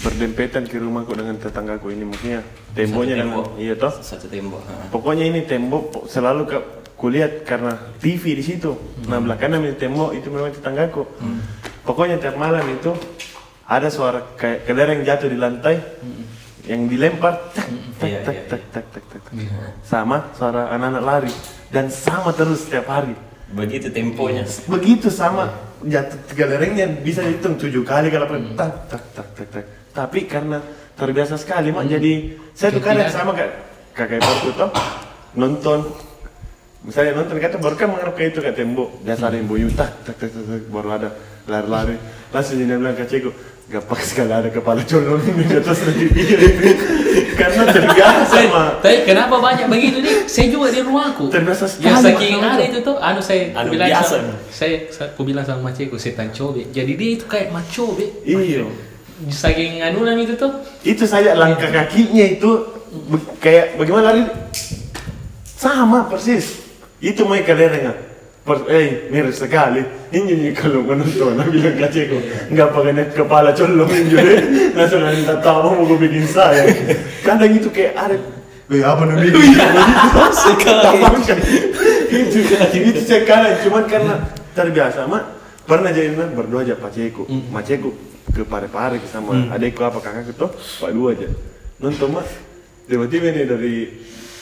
berdempetan ke rumahku dengan tetanggaku ini maksudnya temboknya Satu dengan iya toh. satu tembok ha. Pokoknya ini tembok selalu ke kulihat karena TV di situ. Nah belakangnya ini tembok itu memang tetanggaku. Pokoknya tiap malam itu ada suara kayak kelereng jatuh di lantai yang dilempar tak tak Iya, tak iya, tak tak tak tak sama suara anak-anak lari. Dan sama terus setiap hari. begitu temponya. Begitu sama. Jatuh kelerengnya bisa dihitung tujuh kali kalau apa tak tak tak tak tak. Tapi karena terbiasa sekali mak jadi saya tuh kadang sama kayak kakak iparku tuh nonton. Misalnya nonton kata baru kan mengarah ke itu kayak tembok. Biasa ada yang bunyi tak tak tak tak, tak, baru ada. Lari-lari. Langsung dia bilang ke cikgu gampang sekali ada kepala colong di atas lagi karena terbiasa mah Tapi kenapa banyak begitu nih? Saya juga di rumahku. Terbiasa Ya sekali, saking Mas. ada itu tuh, anu saya Anu bilang biasa, sama, saya, saya aku bilang sama maceku setan cobe. Jadi dia itu kayak macobe. iya Saking anulan itu tuh. itu saja langkah kakinya itu kayak bagaimana lari sama persis itu mau kalian eh. Mirip sekali ini nih kalau menonton aku bilang ke Ceko nggak pakai net kepala colong ini deh langsung ada minta tahu mau gue bikin saya kadang itu kayak ada Weh apa nih bikin sekali itu itu sekali cuman karena terbiasa mak pernah jadi berdua aja Pak Ceko Mak Ceko ke pare-pare sama adekku apa kakak itu Pak dua aja nonton mak tiba-tiba nih dari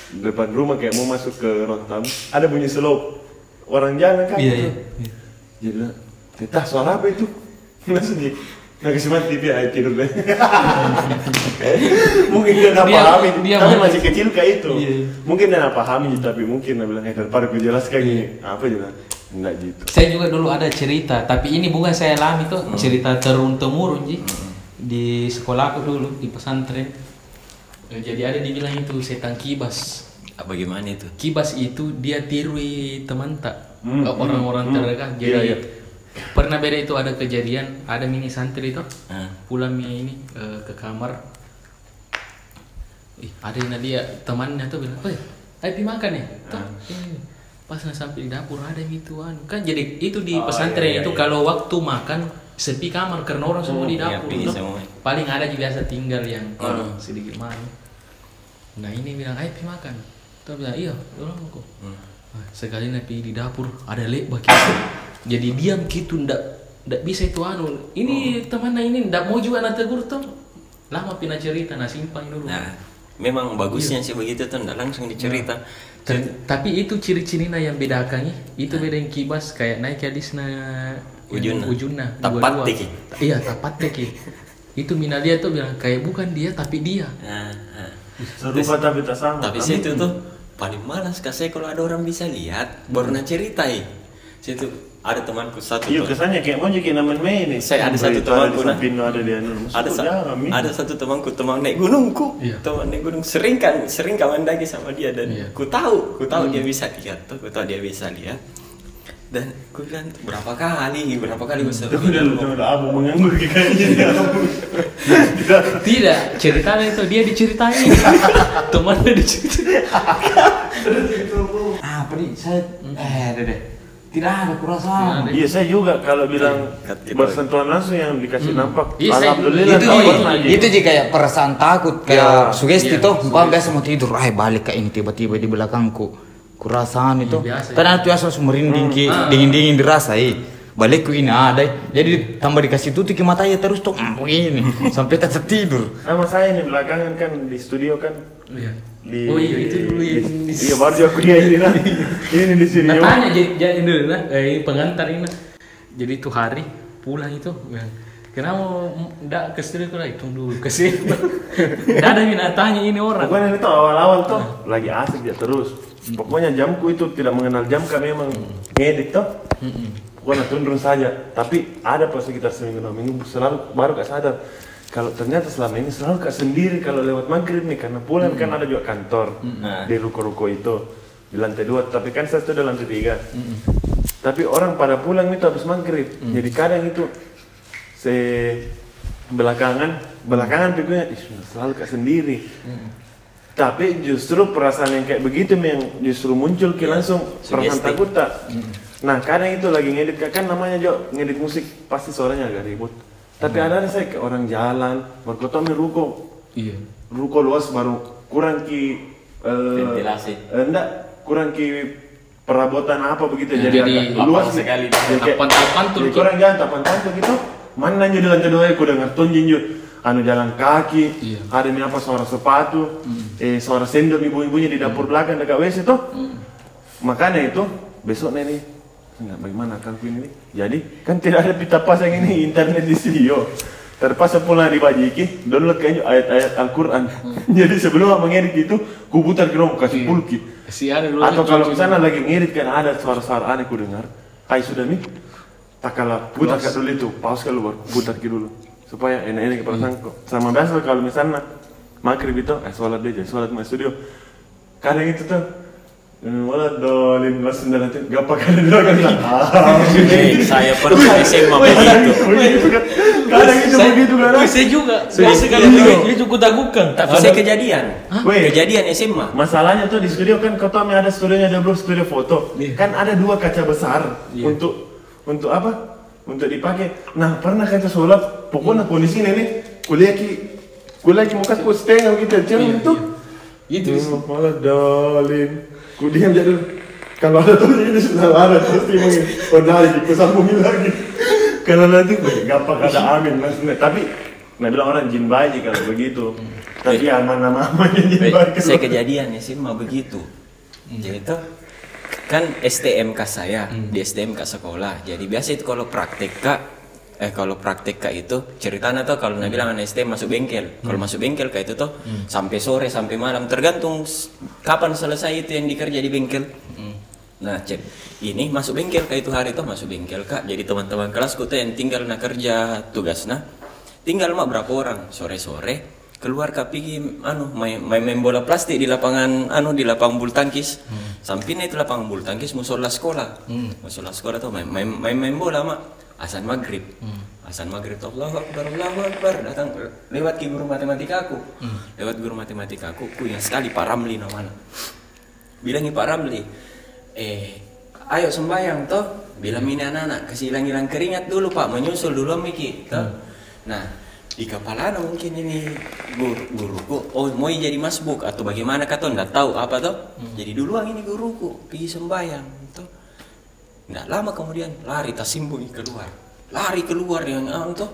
depan rumah kayak mau masuk ke tamu ada bunyi slow orang jalan kan Iya, gitu. iya, Jadi bilang, Teta suara apa itu? (laughs) Nggak kasih mati TV ayo tidur deh (laughs) Mungkin dia nggak Dia- pahami dia Tapi masih kecil kayak itu Iya. Mungkin dia nggak pahami Tapi mungkin dia bilang Eh daripada gue jelaskan gini Apa juga Enggak gitu Saya juga dulu ada cerita, tapi ini bukan saya alami tuh, cerita turun temurun ji. Di sekolahku dulu di pesantren. Eh, Jadi ada dibilang itu setan kibas. Ah, Bagaimana itu? Kibas itu dia tirui teman tak Hmm, eh, orang-orang hmm, terdekat. hmm. Jadi Iya, iya. pernah beda itu ada kejadian, ada mini santri itu Ah. pulang ini eh, ke kamar. Ih, ada yang dia temannya tuh bilang, "Oi, ayo pi makan ya." Tuh, ini. Pas sampai di dapur ada yang itu anu. Kan jadi itu di Oh, pesantren iya, iya, itu iya. kalau waktu makan sepi kamar karena orang semua di iya, dapur. tuh. semua. Paling ada juga biasa tinggal yang Hmm. sedikit malu. Nah ini bilang, ayo pi makan. Terus bilang, iya, orang aku. Hmm. Nah, sekali napi di dapur ada lek bagi Jadi diam gitu, ndak ndak bisa itu anu. Ini temannya ini ndak mau juga nak tegur tuh. Lama pina cerita, nah simpan dulu. Nah, memang bagusnya sih begitu tuh, nggak langsung dicerita. Ter- tapi itu ciri-cirinya yang bedakan ya. Itu beda yang kibas kayak naik alisna Ujunna. ujunna Tapat dua-dua. teki. Iya, tapat teki. itu mina dia tuh bilang kayak bukan dia tapi dia. Nah, nah. Serupa tapi tak sama Tapi situ tuh paling malas kasih kalau ada orang bisa lihat baru nak ceritai. Situ ada temanku satu Iya kesannya kayak mau jadi namen main nih Saya ada satu Itu ada di temanku, nah. ada di anu ada sa- jarang, ada satu temanku teman naik gunungku Iya. teman naik gunung. Sering kan sering kawan lagi sama dia dan Iya. ku tahu ku tahu dia bisa lihat tuh ku tahu dia bisa lihat dan ku bilang berapa kali berapa kali gue sering Udah lu udah abu menganggur kayaknya dia abu. Tidak. Tidak, ceritanya itu dia diceritain. (laughs) Temannya diceritain. (laughs) Apa nih? Saya eh deh deh. Tidak ada kurasa. Iya saya juga kalau bilang Gitu. bersentuhan langsung yang dikasih nampak Iya, Alhamdulillah itu ji, itu ji kayak perasaan takut kayak Ya, sugesti iya, tuh umpama biasa mau tidur ah balik ke ini tiba-tiba di belakangku kurasaan itu biasa, karena itu asal merinding ki Ah. dingin dingin dirasai balik ke ini ada jadi tambah dikasih tutup ke matanya terus tuh mm, begini (laughs) sampai tak tidur Sama saya nih belakangan kan di studio kan Iya. di Oh iya itu dulu ya. di- Iya baru juga kuliah ini nah. (laughs) Ini di studio. Nah, tanya jadi jadi dulu lah, eh, ini pengantar ini. Jadi itu hari pulang itu, bilang, kenapa enggak ke studio lah itu dulu ke sini. (laughs) Enggak ada minat tanya ini orang. Pokoknya itu awal-awal tuh lagi asik dia terus. Pokoknya jamku itu tidak mengenal jam kami memang ngedit tuh. Pokoknya tunduk saja. Tapi ada pas sekitar seminggu dua minggu selalu baru gak sadar. Kalau ternyata selama ini selalu kak sendiri kalau lewat maghrib nih karena pulang kan ada juga kantor di ruko-ruko itu di lantai dua. Tapi kan saya sudah lantai tiga. Tapi orang pada pulang itu habis maghrib. Jadi kadang itu se belakangan belakangan pikirnya "Ih, selalu kak sendiri. Tapi justru perasaan yang kayak begitu yang justru muncul ki langsung perasaan Sugesti. takut tak. Nah kadang itu lagi ngedit kan namanya Jo ngedit musik pasti suaranya agak ribut. Tapi ada ada saya kayak orang jalan berkotong ruko Iya. ruko luas baru kurang ki eh, Ventilasi. eh, enggak kurang ki perabotan apa begitu Ya, jadi, jadi agak luas sekali. Jadi kayak- Tapan-tapan tuh, jadi kurang jalan tapan tapan gitu mana nyo di lantai dua aku dengar tonjin jo anu jalan kaki Iya. ada nih apa suara sepatu eh suara sendok ibu-ibunya di dapur belakang dekat WC tuh makanya itu besok nih nggak bagaimana akan ini? Jadi kan tidak ada pita pasang ini internet di studio. Terpaksa pulang di Bajiki download kayaknya ayat-ayat Al-Quran. (laughs) Jadi sebelum mengedit itu ku putar ke rumah kasih pulki. Si atau kalau misalnya lagi ngedit kan ada suara-suara aneh ku dengar. Ay sudah nih tak kalah putar dulu itu pause kalau baru putar dulu supaya enak-enak perasaan kok sama biasa kalau misalnya maghrib itu eh sholat dia sholat masuk studio kadang itu tuh Hmm, wala dolin langsung dari hati gak pakai dua kan (laughs) Eh, saya pernah SMA begitu. kadang itu begitu kan Saya juga. Saya kalau begitu itu kudagukan. Tapi saya kejadian. Kejadian SMA. Masalahnya tuh di studio kan kau tahu ada studionya ada bro studio foto. Kan ada dua kaca besar untuk untuk apa? Untuk dipakai. Nah pernah kaca sholat, pokoknya kondisi ini kuliah ki kuliah ki muka ku setengah gitu, jangan itu. Itu. Hmm, malah dolin. Ku diam jadi kalau ada tuh ini sudah ada pasti mungkin lagi ku sambungin lagi. Karena nanti gampang ada amin maksudnya. Tapi Nah bilang orang jin bayi kalau begitu. Tapi aman nama-namanya jin Baik, bayi. saya kejadian SMA begitu. Jadi itu kan STMK saya di STMK sekolah. Jadi biasa itu kalau praktek kak, eh kalau praktek kak itu ceritanya tuh kalau nabi bilang STM masuk bengkel. Kalau masuk bengkel kayak itu tuh sampai sore sampai malam tergantung kapan selesai itu yang dikerja di bengkel. Nah cek ini masuk bengkel kayak itu hari itu masuk bengkel kak. Jadi teman-teman kelasku tuh yang tinggal nak kerja tugas nah tinggal mah berapa orang sore sore keluar kak pergi anu main, main, main bola plastik di lapangan anu di lapangan bulu tangkis. Sampingnya itu lapangan bulu tangkis musola sekolah. Musola sekolah tuh main main, main, main bola mak. Asan maghrib. Asan maghrib tuh Allahu akbar Allahu akbar. Datang lewat guru matematika aku. Lewat guru matematika aku ku yang sekali Pak Ramli namanya. Bilangi Pak Ramli eh ayo sembayang toh. Bilang ini anak-anak kasih hilang-hilang keringat dulu Pak. Menyusul dulu Miki toh. Nah di kepala anak mungkin ini. Guru guruku oh mau jadi masbuk atau bagaimana kata nggak tahu apa toh? Jadi duluan ini guruku pergi sembayang toh. Nggak lama kemudian lari tas sembunyi keluar. Lari keluar yang ah, toh.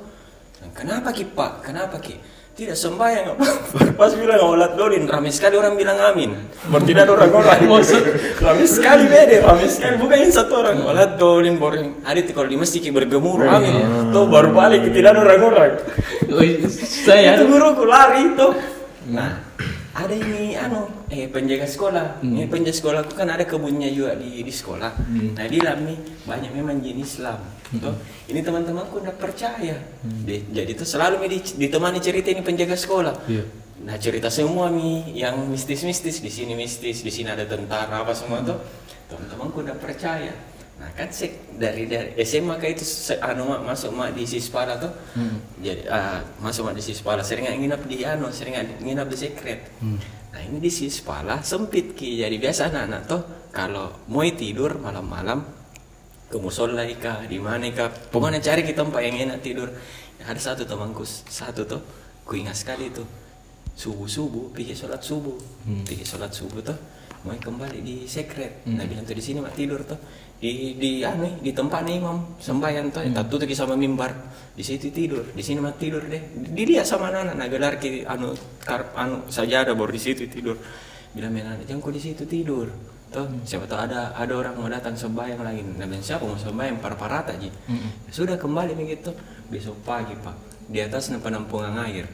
Kenapa ki pak? Kenapa ki tidak sembahyang. Apa (laughs) pas bilang olat dolin ramai sekali orang bilang amin. Tidak ada orang-orang (laughs) maksud ramai sekali beda. Ramai sekali. Bukan yang satu orang. Olat dolin boring hari itu kalau di masjid ki bergemuruh amin. Tuh baru balik tidak ada orang-orang Saya. Itu guruku lari tuh. Nah ada ini anu eh penjaga sekolah. Ini penjaga sekolahku kan ada kebunnya juga di di sekolah. Nah di dalam nih banyak memang jenis Islam tuh ini teman-temanku nggak percaya. Di- jadi tuh selalu di- ditemani cerita ini penjaga sekolah. Iya. nah cerita semua mi yang mistis-mistis di sini mistis di sini ada tentara apa semua tuh. Teman-temanku nggak percaya nah kan sek dari dari SMA kayak itu se- anu mak masuk mak di Sispala tuh jadi ah, masuk mak di Sispala sering nginap di anu sering nginap di sekret nah ini di Sispala sempit ki jadi biasa anak-anak tuh kalau mau tidur malam-malam ke musola kah di mana kah pokoknya cari ke tempat yang enak tidur. Ada satu temanku satu tuh ku ingat sekali tuh subuh subuh pergi sholat subuh. Pergi sholat subuh tuh mau kembali di sekret nah bilang tuh di sini mak tidur tuh di di anu di tempat nih imam sembahyang tuh hmm. tutup sama mimbar di situ tidur di sini mak tidur deh dilihat sama anak anak gelar ki anu kar, anu saja ada baru di situ tidur bilang anak jangan kau di situ tidur Tuh, siapa tahu ada ada orang mau datang sembahyang lagi. Nah, dan siapa mau sembahyang parparata aja. Ya Sudah kembali begitu. Besok pagi pak, di atas penampungan air.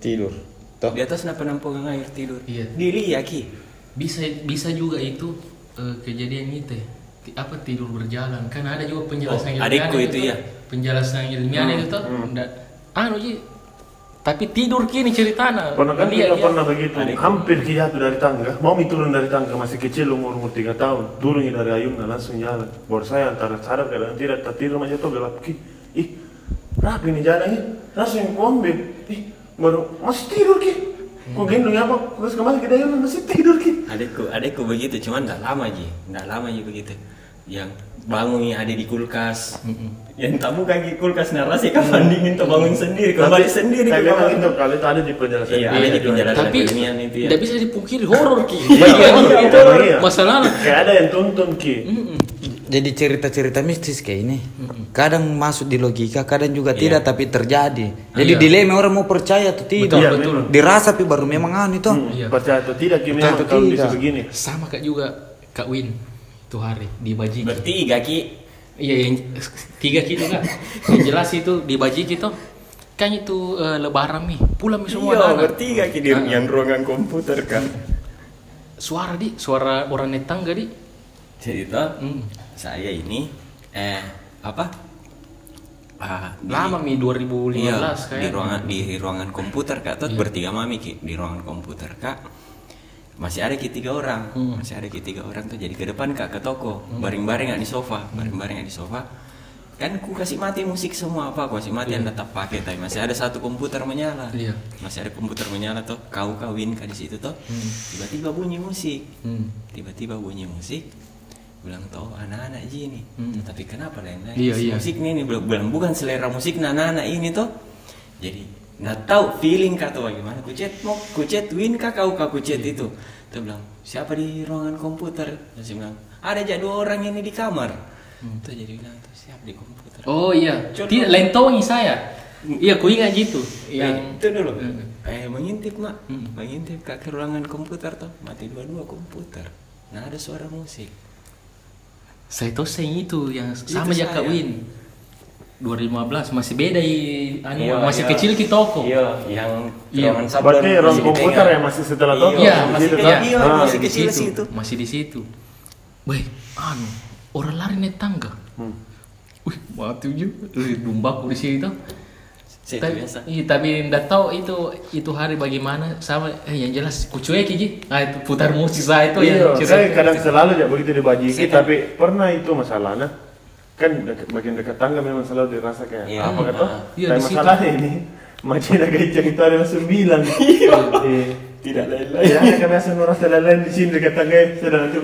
Tidur. Toh. Di atas penampungan air tidur. Iya. Diri ya ki. bisa bisa juga itu eh, kejadian itu ya. Apa tidur berjalan. Kan ada juga penjelasan Oh, adikku itu tuh. ya. penjelasan ilmiah itu tuh ndak anu ji. Tapi tidur kini ceritanya Pernah kan Lihat, kita lihat. pernah begitu, hampir jatuh dari tangga, mau turun dari tangga masih kecil umur umur tiga tahun, turun dari ayunnya langsung jalan. Baru saya antara sadar kadang tidak, tidur aja tuh gelap. Ki, ih, rapi nih jalannya, langsung ngombe, ih, baru masih tidur ki, kok gendong apa, terus kembali ke ayunnya masih tidur ki. Adikku, adikku begitu, cuman nggak lama ji, nggak lama ji begitu. Yang bangun yang ada di kulkas, yang tamu kaki kulkas narasi kapan dingin tuh bangun sendiri, kembali sendiri Saya ke bilang kamar. itu kalau itu ada di penjelasan. Iya, ada di penjelasan tapi itu ya. tidak bisa dipungkiri (laughs) horor ki Iya, Bagian iya, itu iya, iya. masalah Kayak ada yang tuntun ki. Jadi cerita-cerita mistis kayak ini kadang masuk di logika, kadang juga tidak tapi terjadi. Jadi Iya. dilema orang mau percaya atau tidak. Betul, betul. Dirasa tapi baru memang anu itu. Iya. Percaya atau tidak ki memang atau kalau tidak. bisa begini. sama kak juga kak Win itu hari di Bajiki Bertiga ki. Iya yang tiga gitu kan. Yang jelas itu di Bajiki tuh kan itu eh, lebaran nih pulang semua Iya, anak. bertiga ki di yang ruangan komputer kan. Suara di suara orang naik tangga di. Jadi tuh, Hmm. saya ini eh apa? ah, di- Lama mi 2015 Iya, kayak. di ruangan di ruangan komputer kak, tuh bertiga mami ki di ruangan komputer kak. Masih ada tiga orang, masih ada tiga orang tuh jadi ke depan kak ke toko, baring-baring di sofa, baring-baring di sofa. Kan ku kasih mati musik semua apa, ku kasih mati anda tak pakai, tapi masih ada satu komputer menyala. Iya. Masih ada komputer menyala tuh, kau kawin kak di situ tuh. Tiba-tiba bunyi musik, Hmm. tiba-tiba bunyi musik. Bilang tuh anak-anak ji nih, tapi kenapa lain-lain Iya, iya. musik nih, nih bilang bilang, bukan selera musik anak-anak ini tuh jadi nggak tahu feeling kah atau bagaimana. Ku chat mau ku chat win kah kau kah ku chat itu? Tuh bilang siapa di ruangan komputer? Dia bilang ada aja dua orang ini di kamar. Tuh jadi bilang siapa di komputer? Oh iya, tidak tahu saya. Iya, ku ingat gitu. Yang itu dulu. Eh mengintip mak. Mengintip kak ke ruangan komputer tuh. Mati dua-dua komputer. Nah ada suara musik. Saya saya itu yang sama Itu aja saya. Kak Win. 2015 masih beda i, anu, Iya, masih iya. kecil kita toko. iya yang Iya. Berarti ruang masih komputer yang masih setelah toko. Iya, masih kan? iya, Ah. masih di kecil situ, situ. Masih di situ. Weh, anu, orang lari naik tangga. Hmm. Wih, mati juga. Wih, Dumbaku di situ. Tapi, biasa iya, tapi nggak tahu itu itu hari bagaimana sama eh, yang jelas kucuek ji. Ah itu putar musik saya itu Iya, yang saya kadang selalu ya begitu dibajiki, Saya- tapi pernah itu masalahnya kan dekat, bagian dekat tangga memang selalu dirasa kayak Iya. apa kata? Iya, tapi di situ. masalahnya ini (laughs) Majina Gaicang itu adalah sembilan. Iya. tidak lain-lain Ya, kami biasa merasa lain di sini dekat tangga, sedang (laughs) itu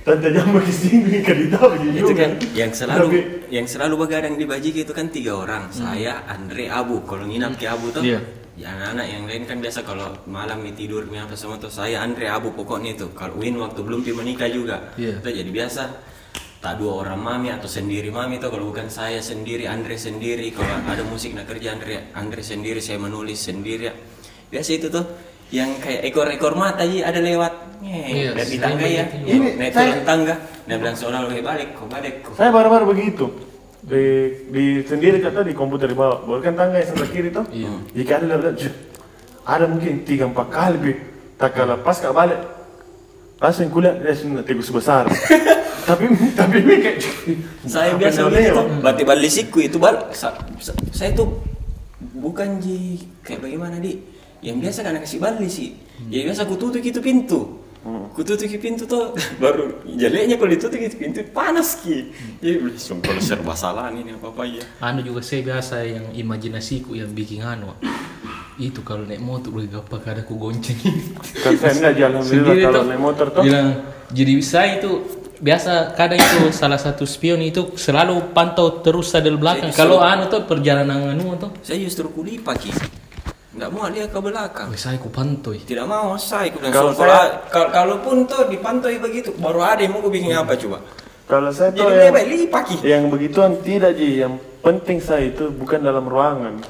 tante jambu di sini kan tahu itu kan yang selalu Tapi- yang selalu begadang di Bajiki itu kan tiga orang saya Andre Abu kalau nginap ke Abu tuh Iya. yang anak yang lain kan biasa kalau malam nih tidur apa semua tuh saya Andre Abu pokoknya itu kalau Win waktu belum pi menikah juga Iya. itu jadi biasa tak dua orang mami atau sendiri mami tuh kalau bukan saya sendiri Andre sendiri kalau ada musik nak kerja Andre Andre sendiri saya menulis sendiri ya biasa itu tuh yang kayak ekor-ekor mata ji ada lewat Iya, Nge, dari sering tangga ya begitu. Ya, Ini naik saya- turun tangga dia bilang seolah olah balik kok balik kok Saya baru-baru begitu. Di, di sendiri kata di komputer di bawah. Baru kan tangga yang sebelah kiri tuh. Jika ada "Juh, ada mungkin tiga empat kali. Tak kalah pas kak balik. Langsung kuliah dia sudah tikus besar. (laughs) tapi tapi mi kayak saya apa biasa lewat? berarti balisiku itu bal. Sa- sa- saya tuh bukan ji. Kayak bagaimana di? Yang biasa kan kasih balik sih ya biasa ku tutup itu pintu. Ku tutup itu pintu tuh baru jeleknya kalau ditutup itu pintu panas ki. Jadi langsung kalau serba salah ini apa apa ya. Anu juga saya biasa yang imajinasiku yang bikin anu. Itu kalau naik motor udah gampang kada ku gonceng. Kan saya enggak jalan (laughs) kalau naik motor tuh. Bilang, jadi saya itu biasa kadang itu salah satu spion itu selalu pantau terus sadel belakang. Kalau anu tuh perjalanan anu tuh, saya justru kulipa ki nggak mau lihat ke belakang saya ku pantau. tidak mau saya bilang Kalau saya- kalau kalaupun tuh dipantau begitu baru ada yang mau ku bikin apa coba Kalau saya tuh jadi yang, ki yang begituan tidak ji. Yang penting saya itu bukan dalam ruangan.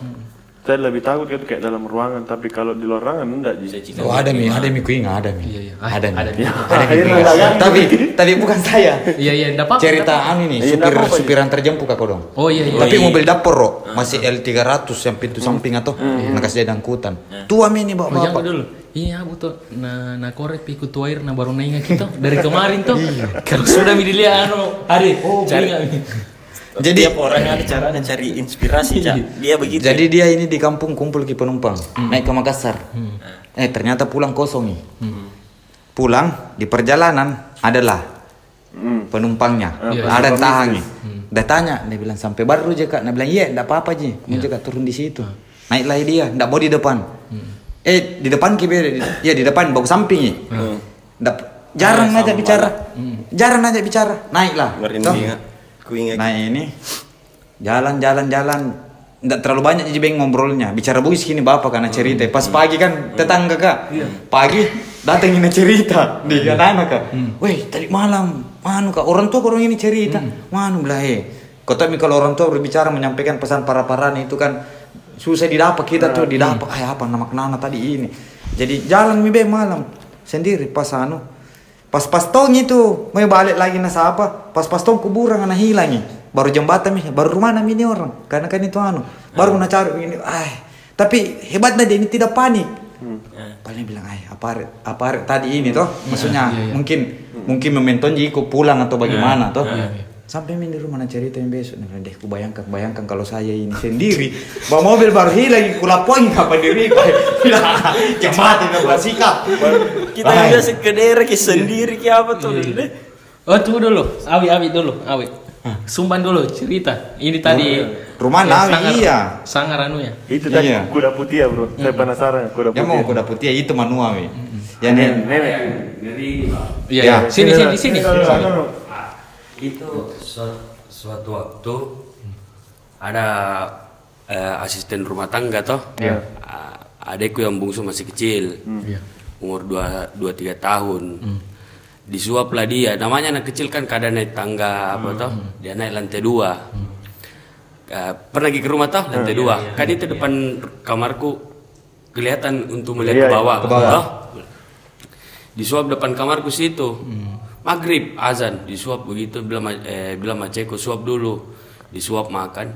Saya lebih takut itu kayak dalam ruangan, tapi kalau di luar ruangan enggak cita Oh ada mi, ada mi kuinga, ada mi. Iya, iya. Ada mi. Ada mi. Ada mi. (laughs) Ganti. Tapi tapi bukan saya. Iya iya, enggak apa-apa. Cerita anu ini, Iya, supir nggak apa-apa, supir antar jemput aku dong. Oh iya iya. Tapi iya. mobil dapur Ro, masih L300 yang pintu samping atau nak kasih dia dangkutan. Tua mi ini bawa Oh, jangan bapak. dulu. Iya, bu tuh na na korek ikut air na baru naik kita dari kemarin tuh. Kalau sudah mi dilihat anu, ada oh Cari. Jadi Tiap orang ada caranya cari inspirasi Cak. (laughs) dia begitu jadi dia ini di kampung kumpul ke penumpang, naik ke Makassar. Eh ternyata pulang kosong nih. Pulang di perjalanan adalah penumpangnya. Iya, Ada yang tahan nih. Dia tanya, dia bilang sampai baru aja kak. Dia bilang iya, enggak apa-apa ji. Mau juga turun di situ. Naiklah dia, enggak mau di depan. Eh di depan kibir, ya di depan bawa samping nih. Nggak- jarang Ah, aja bicara, jarang aja bicara. Naiklah. Kemarin Toh. ingat ku ingat Nah ini jalan jalan jalan. Nggak terlalu banyak jadi beng ngobrolnya. Bicara bugis gini bapak karena cerita. Pas pagi kan tetangga kak. Pagi datang ini cerita. Di anak-anak kak weh tadi malam manu kak orang tua orang ini cerita. Manu belah eh. Kau kalau orang tua berbicara menyampaikan pesan para parani itu kan susah didapat kita tuh didapat. Ay apa nama kenana tadi ini? Jadi jalan mi malam. Sendiri pas anu Pas-pas tong itu mau balik lagi nasa apa? Pas-pas tong kuburan anak hilang nih. Baru jembatan nih, baru rumah nami ini orang. Karena kan itu anu. Baru nak cari ini. Ay, tapi hebatnya dia ini tidak panik. Paling bilang, ay apa apa tadi ini toh? Maksudnya iya, iya. mungkin mungkin momenton jiko pulang atau bagaimana toh? Iya, iya. sampai main di rumah cerita yang besok nih deh ku bayangkan bayangkan kalau saya ini sendiri bawa mobil baru hilang kulapoin kapan diri (laughs) yang mati nggak bersikap Kita juga sekedar ke sendiri ke apa tuh. Oh tunggu dulu, awi awi dulu, awi. Sumban dulu cerita. Ini tadi rumah nawi sangar- iya Sangar anu ya. Itu tadi Iya. kuda putih ya bro. Saya penasaran kuda putih. mau kuda putih itu manual wi ya Nenek. Jadi Iya, Ya. sini sini sini. Itu suatu, suatu waktu ada eh, asisten rumah tangga toh. Iya. Ah, adekku yang bungsu masih kecil. Iya. Umur 2 2 3 tahun. Disuap lah dia. Namanya anak kecil kan kadang naik tangga apa toh. Dia naik lantai dua. Eh, pernah pergi ke rumah toh lantai dua. Kan itu depan kamarku kelihatan untuk melihat Iya, ke bawah. ke bawah. toh. Disuap depan kamarku situ. Maghrib azan disuap begitu bilang eh, bilang maceko suap dulu. Disuap makan.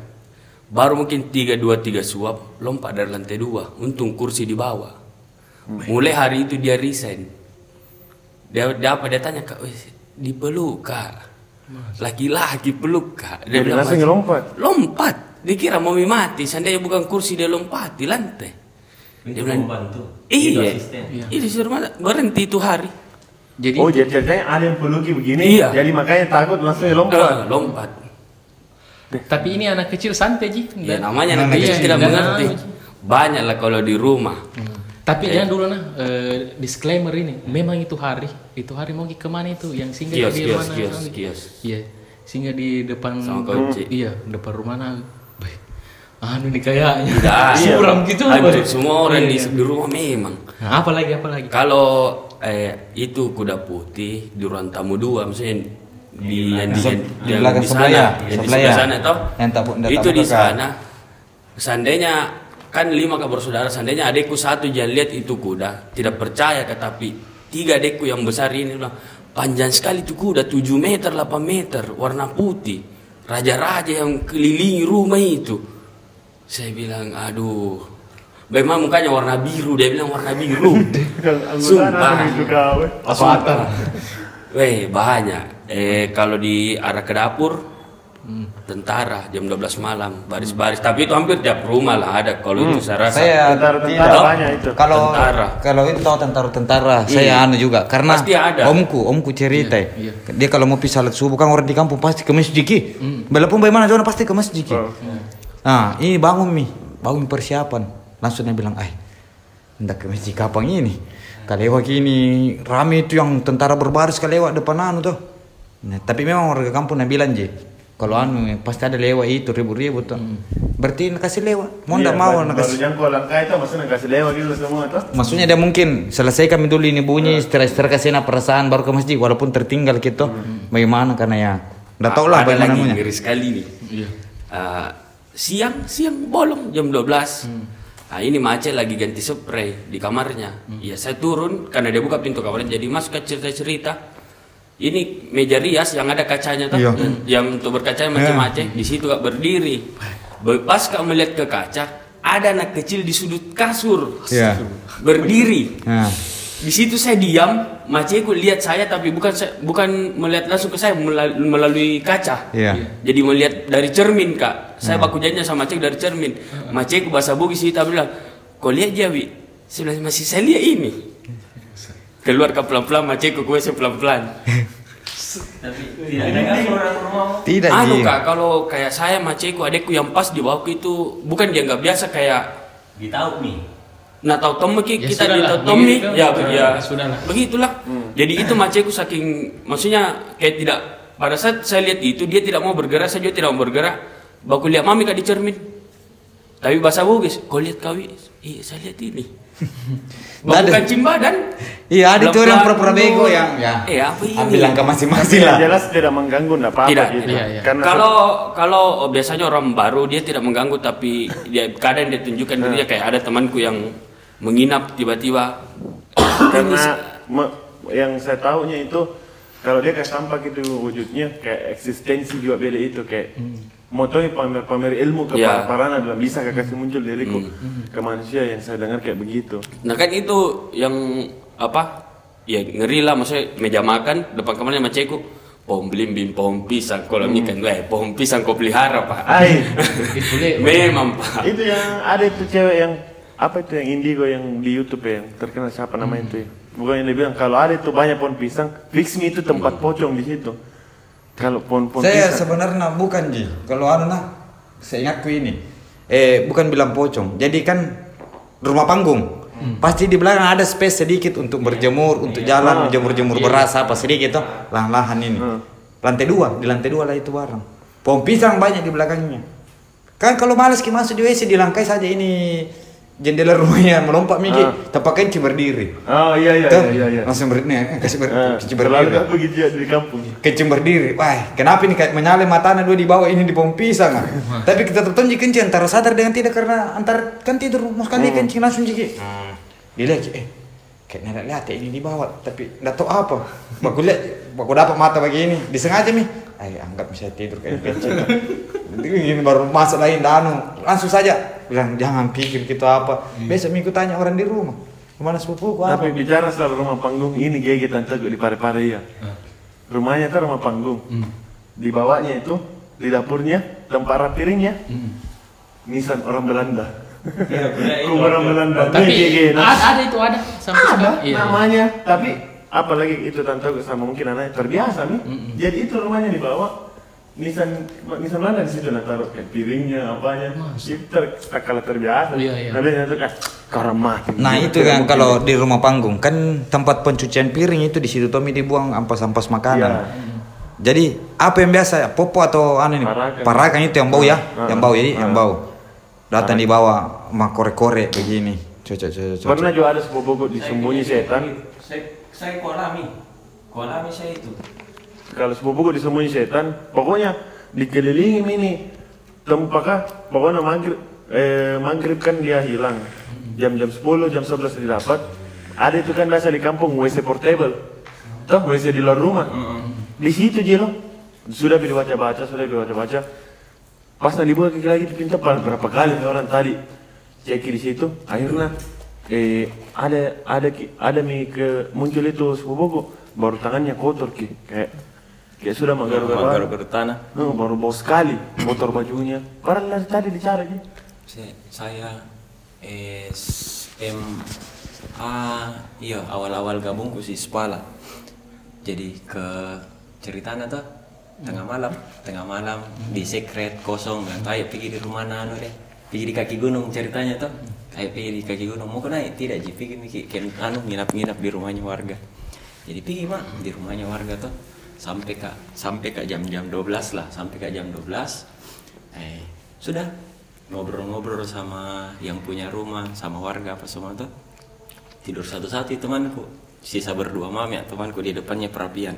Baru mungkin tiga dua tiga suap lompat dari lantai dua. Untung kursi di bawah. Mulai hari itu dia resign. Dia, dia apa dia tanya kak, "Weh, dipeluk kak. Laki-laki peluk kak. Dia bilang, langsung "Mas- lompat. Lompat. Dia kira mau mati. Seandainya bukan kursi dia lompat di lantai. Dia bilang, iya. Itu suruh mana? Berhenti itu hari. Jadi Oh jadi ceritanya ada yang peluki begini. Iya. Jadi makanya takut langsung lompat. Ah, lompat. tapi ini anak kecil santai ji. Ya namanya anak kecil kecil. tidak Dan mengerti. Ji. Banyak lah kalau di rumah. Tapi jangan dulu nah eh, disclaimer ini. Memang itu hari, itu hari mau ke mana itu yang singgah Kios, di kios, mana? kios, anu, kios. Iya, singgah di depan Sama kunci. Iya, depan rumah nah. Baik. Anu nih kayaknya. Tidak. (laughs) Suram gitu. Baik. semua orang di, Iya, iya. di rumah memang. Nah, apa lagi apa lagi? Kalau eh, itu kuda putih di ruang tamu dua, misalnya di yang di, Di yang belakang di sana, ya, yang di sebelah ya. sana toh. Yang tak itu di sana. Seandainya kan lima kabar saudara, seandainya adekku satu jangan lihat itu kuda, tidak percaya ke tapi tiga adekku yang besar ini bilang panjang sekali itu kuda 7 meter 8 meter warna putih raja-raja yang kelilingi rumah itu saya bilang aduh Memang mukanya warna biru, dia bilang warna biru. (laughs) Sumpah. Avatar. Weh, banyak. Eh kalau di arah ke dapur tentara jam 12 malam baris-baris tapi itu hampir tiap rumah lah ada kalau itu saya rasa Saya Tentara-tentara tidak. banyak itu. Kalau Tentara. kalau itu tahu tentara-tentara, Iya. saya anu juga karena Pasti ada. omku, omku cerita. Iya, Dia kalau mau pisah salat subuh kan orang di kampung pasti ke masjid ki. Hmm. Walaupun bagaimana juga pasti ke masjid ki. Oh. Nah, ini bangun mi, bangun persiapan. Langsung dia bilang, "Eh, hendak ke masjid kapan ini?" Kalewat gini rame itu yang tentara berbaris kalewat depan anu tuh. Nah, tapi memang warga kampung nak bilang je, kalau anu pasti ada lewat itu ribu-ribu tuh. Berarti nak kasih lewat. Mau Iya, ndak mau baru- nak kasih. jangkau langkah itu maksudnya kasih lewat gitu semua tuh. Maksudnya dia mungkin selesai kami dulu ini bunyi istirahat kasih perasaan baru ke masjid walaupun tertinggal gitu. Bagaimana karena ya Nggak tahu lah bagaimana lagi anunya. ngeri sekali nih Iya. Ah, siang siang bolong jam 12 Hmm. Nah, ini macet lagi ganti spray di kamarnya. Hmm. Ya saya turun karena dia buka pintu kamarnya jadi masuk ke cerita-cerita. Ini meja rias yang ada kacanya tuh, Iya. yang untuk berkaca macam-macam. Di situ kak berdiri. Pas kak melihat ke kaca, ada anak kecil di sudut kasur Iya. berdiri. Nah, Di situ saya diam, maceku lihat saya tapi bukan saya, bukan melihat langsung ke saya melal- melalui kaca. Iya. Jadi melihat dari cermin kak. Saya baku janji sama macek dari cermin. Maceku bahasa Bugis itu bilang, kau lihat Jawi? Saya bilang masih saya lihat ini. Keluar ke pelan-pelan maceku gue saya pelan-pelan. tidak Anu Ji. kak, kalau kayak saya maceku adekku yang pas di bawahku itu bukan dia nggak biasa kayak Ditahu nih. Nah tahu Tommy ki- Ya kita di lah, tahu Tommy begitu. ya Ya, ya sudah lah. begitulah. Jadi itu maceku saking maksudnya kayak tidak pada saat saya lihat itu dia tidak mau bergerak saya juga tidak mau bergerak. Baku lihat mami kak di cermin. Tapi bahasa Bugis, kau lihat kawi? Iya saya lihat ini. Nggak (laughs) ada. Baku kancing badan. Iya, ada tuh yang pura-pura bego yang ya. Eh apa ini? Ambil langkah Tapi masing-masing lah. jelas tidak mengganggu enggak apa-apa Tidak, gitu. iya, iya. Karena Kalau kalau biasanya orang baru dia tidak mengganggu tapi dia kadang dia tunjukkan dirinya kayak ada temanku yang menginap tiba-tiba. karena me- yang saya tahunya itu kalau dia kayak sampah gitu wujudnya kayak eksistensi juga beda itu kayak motonya pamer pamer ilmu ke Ya. para parana dalam bisa kakak kasih muncul diriku ke manusia yang saya dengar kayak begitu Nah kan itu yang apa? Ya ngeri lah maksudnya meja makan depan kamarnya sama ceku. pohon belimbing, pohon pisang, kalau ini kan eh, pohon pisang kau pelihara pak. Le. (laughs) Memang pak. itu yang ada itu cewek yang apa itu yang indigo yang di YouTube ya, yang terkenal siapa namanya itu ya. Bukan yang dia bilang kalau ada itu banyak pohon pisang, fix me itu tempat pocong di situ. Kalau pohon-pohon Saya pisang. sebenarnya bukan Ji. Kalau anu nah, saya ingatku ini. Eh, bukan bilang pocong. Jadi kan rumah panggung. Pasti di belakang ada space sedikit untuk berjemur, untuk jalan, jemur-jemur beras apa sedikit tuh. Lahan-lahan ini. Lantai dua, di lantai dua lah itu barang. Pohon pisang banyak di belakangnya. Kan kalau malas ki masuk di WC dilangkai saja ini jendela rumahnya melompat Miki, Ah. tempat kencing berdiri. Oh iya iya Tuh, iya iya. iya. Langsung berdiri, eh, kasih ber, Ah, kencing berdiri. kan begitu ya di kampung. kencing berdiri. Wah, kenapa ini kayak menyala matanya dua di bawah ini di pohon pisang ah. Tapi kita tetap kencing antara sadar dengan tidak karena antar kan tidur mau sekali kencing langsung jiki. Dilihat Ci, eh kayak nggak lihat ya ini di bawah tapi nggak tahu apa. Baku lihat, baku dapat mata begini, disengaja nih. Ay, anggap bisa tidur kayak kencing. (laughs) Ini baru masuk lain danu, langsung saja bilang jangan pikir gitu apa. Besok minggu tanya orang di rumah. Ke mana sepupuku apa? Tapi bicara soal rumah panggung, ini gigi tante gue di pare-pare ya. Rumahnya tuh rumah panggung. Di bawahnya itu, di dapurnya, tempat piringnya, nisan orang Belanda. (laughs) Kue orang Belanda. Tapi gigi, nah. ada, ada itu ada sampai ada sekarang. Iya. namanya tapi apalagi itu tante sama mungkin anaknya terbiasa nih jadi itu rumahnya di bawah Nisan Nisan Belanda di situ nah taruh kayak piringnya apanya itu ter, kalau terbiasa Iya, iya. nah biasanya tuh kan karena mati Nah itu kan kalau di rumah panggung kan tempat pencucian piring itu di situ Tommy dibuang ampas-ampas makanan. Iya. Jadi apa yang biasa popo atau anu ini Parakan. parakan itu yang bau ya, Ah, yang bau ya, ah. yang bau. Datang di bawah mah korek-korek begini. Cocok cocok pernah juga ada sepupuku disembunyi setan Saya saya kolami. Kolami saya itu. Kalau sepupuku disembunyi setan pokoknya dikelilingi ini. Tempat kah pokoknya maghrib eh, maghrib kan dia hilang. Jam-jam 10 jam 11 didapat. Ada itu kan biasa di kampung WC portable. Toh WC di luar rumah. Di situ Jilo sudah dibaca-baca sudah dibaca-baca. Pas nanti dibuka kaki lagi di pintu pa- berapa kali orang tadi. Cek di situ akhirnya eh ada ada ada mi ke muncul itu sepupuku baru tangannya kotor ki. Kayak kayak sudah menggaruk-garuk Garuk-garuk tanah. Hmm, baru bau sekali kotor bajunya padahal dari tadi dicari. Ji. Saya, SMA iya awal-awal gabung ku si Spala. Jadi ke ceritanya tuh tengah malam tengah malam di secret kosong dan ayo pergi di rumah Nano deh. Pergi di kaki gunung ceritanya tuh. Ayo pergi di kaki gunung. Mau naik? Tidak jadi pergi. Kayak anu nginap-nginap di rumahnya warga. Jadi pergi mak di rumahnya warga tuh sampai ke sampai ke jam-jam 12 lah sampai ke jam 12 eh sudah. Ngobrol-ngobrol sama yang punya rumah sama warga apa semua tuh. Tidur satu-satu temanku. Sisa berdua mami ya temanku di depannya perapian.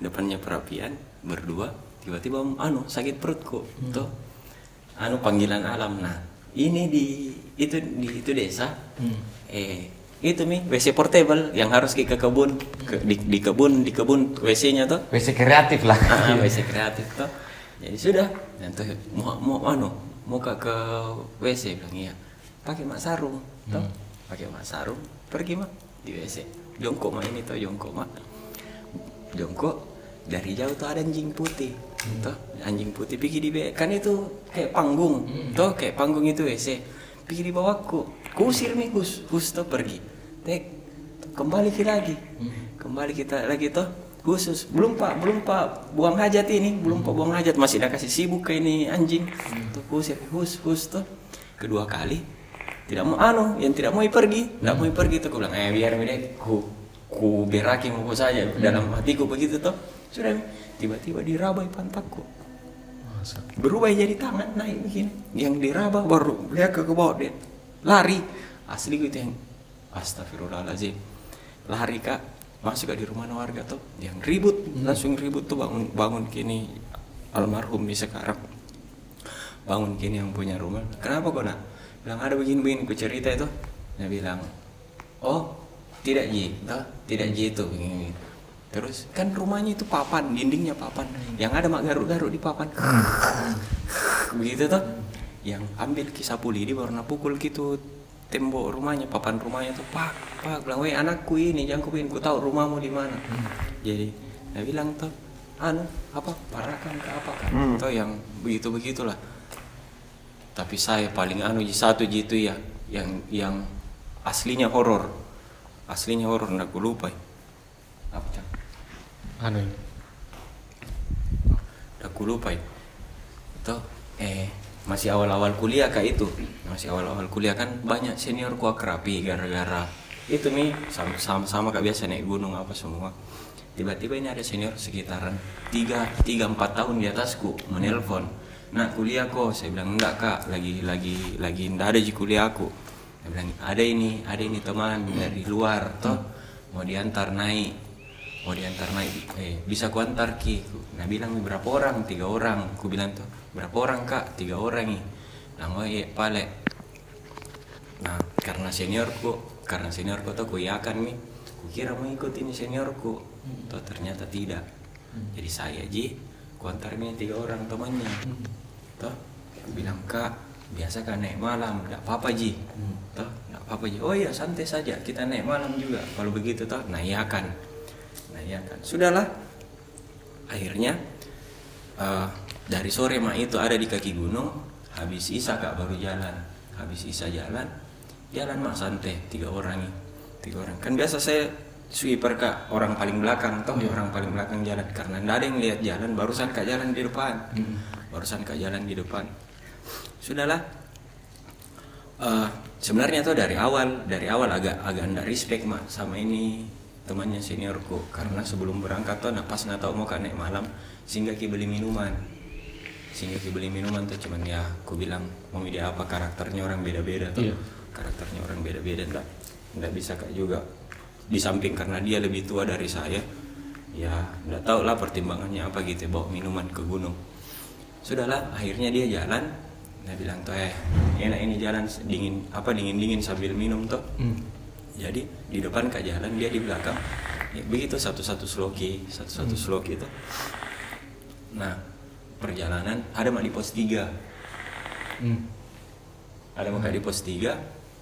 Depannya perapian berdua tiba-tiba anu sakit perutku tuh. Anu panggilan alam. Nah ini di itu di itu desa. Eh itu mi WC portable yang harus ke kebun ke, di, di kebun di kebun WC-nya tuh WC kreatif lah. ah, WC kreatif tuh jadi sudah dan tuh mau mau anu mau ke, ke WC bilang iya pakai mak sarung tuh pakai mak sarung pergi mak di WC jongkok mak ini tuh jongkok mak jongkok dari jauh tuh ada anjing putih tuh anjing putih pergi di kan itu kayak panggung tuh kayak panggung itu WC pergi di bawahku kusir nih kus kus tuh pergi. Tek kembali kita lagi. Kembali kita lagi tuh khusus belum pak. Belum pak. Buang hajat ini. Belum pak buang hajat. Masih ada kasih sibuk ke ini anjing. Tuh kusir. Hus hus tuh kedua kali tidak mau anu yang tidak mau pergi. Tidak mau pergi tuh aku bilang eh biar deh ku ku beraki saja dalam hatiku begitu tuh sudah tiba-tiba dirabai pantatku berubah jadi tangan naik begini. Yang diraba baru lihat ke bawah dia lari. Asli gitu yang astagfirullahaladzim. Lari kak. Masuk ke di rumah warga tuh. Yang ribut langsung ribut tuh bangun bangun kini almarhum nih sekarang. Bangun kini yang punya rumah. Kenapa kok nak? Bilang ada begini begini ku cerita itu. Dia bilang oh tidak ji toh. Tidak ji itu. Begini terus kan rumahnya itu papan dindingnya papan. Yang ada mak garuk-garuk di papan. (laughs) Begitu tuh yang ambil kisah puli di baru pukul gitu tembok rumahnya papan rumahnya tuh pak pak bilang weh anakku ini jangan ku ku tahu rumahmu di mana. Jadi dia bilang tuh anu apa parakan ke apa kan? Atau yang begitu begitulah tapi saya paling anu satu ji itu ya yang yang aslinya horor. Aslinya horor gue lupa. Apa? Anu. Gue lupa itu. Eh masih awal-awal kuliah kak itu? Masih awal-awal kuliah kan banyak senior ku akrabi gara-gara itu nih sama, sama sama kak biasa naik gunung apa semua. Tiba-tiba ini ada senior sekitaran tiga tiga empat tahun di atasku menelpon. Nah kuliah kok? Saya bilang enggak kak. Lagi lagi lagi enggak ada di kuliah aku. Saya bilang ada ini ada ini teman dari luar toh. Mau diantar naik mau diantar naik eh bisa ku antar ki. Nah bilang berapa orang tiga orang. Ku bilang tuh berapa orang kak? Tiga orang nih nah oh iya pale. Nah karena seniorku karena seniorku tuh ku iakan nih ku kira mau ikut ini seniorku. Tuh ternyata tidak. Jadi saya ji ku antar ini tiga orang temannya. Tuh ku bilang kak biasa kan naik malam. Tidak apa-apa ji. Toh tidak apa-apa ji. Oh iya santai saja. Kita naik malam juga. Kalau begitu toh nah iya kan nah iya kan sudahlah. Akhirnya eh, dari sore mak itu ada di kaki gunung habis isa kak baru jalan. Habis isa jalan jalan mak santai tiga orang nih tiga orang. Kan biasa saya sweeper kak orang paling belakang. Toh orang paling belakang jalan. Karena nggak ada yang lihat jalan barusan kak jalan di depan. Barusan kak jalan di depan. Sudahlah. Eh, sebenarnya tuh dari awal dari awal agak agak ndak respect mak sama ini temannya seniorku karena sebelum berangkat tuh nah pas nggak tahu mau kan naik malam sehingga ki beli minuman. Sehingga ki beli minuman tuh cuman ya aku bilang mau dia apa? Karakternya orang beda-beda tuh. Iya. karakternya orang beda-beda ndak ndak bisa kak juga. Di samping karena dia lebih tua dari saya ya nggak tahu lah pertimbangannya apa gitu bawa minuman ke gunung. Sudahlah akhirnya dia jalan. Dia bilang tuh eh enak ini jalan dingin apa dingin dingin sambil minum tuh jadi di depan kak jalan dia di belakang. Ya, begitu satu satu sloki satu satu sloki itu. Nah perjalanan ada mak di pos 3 Hmm. ada mak di pos 3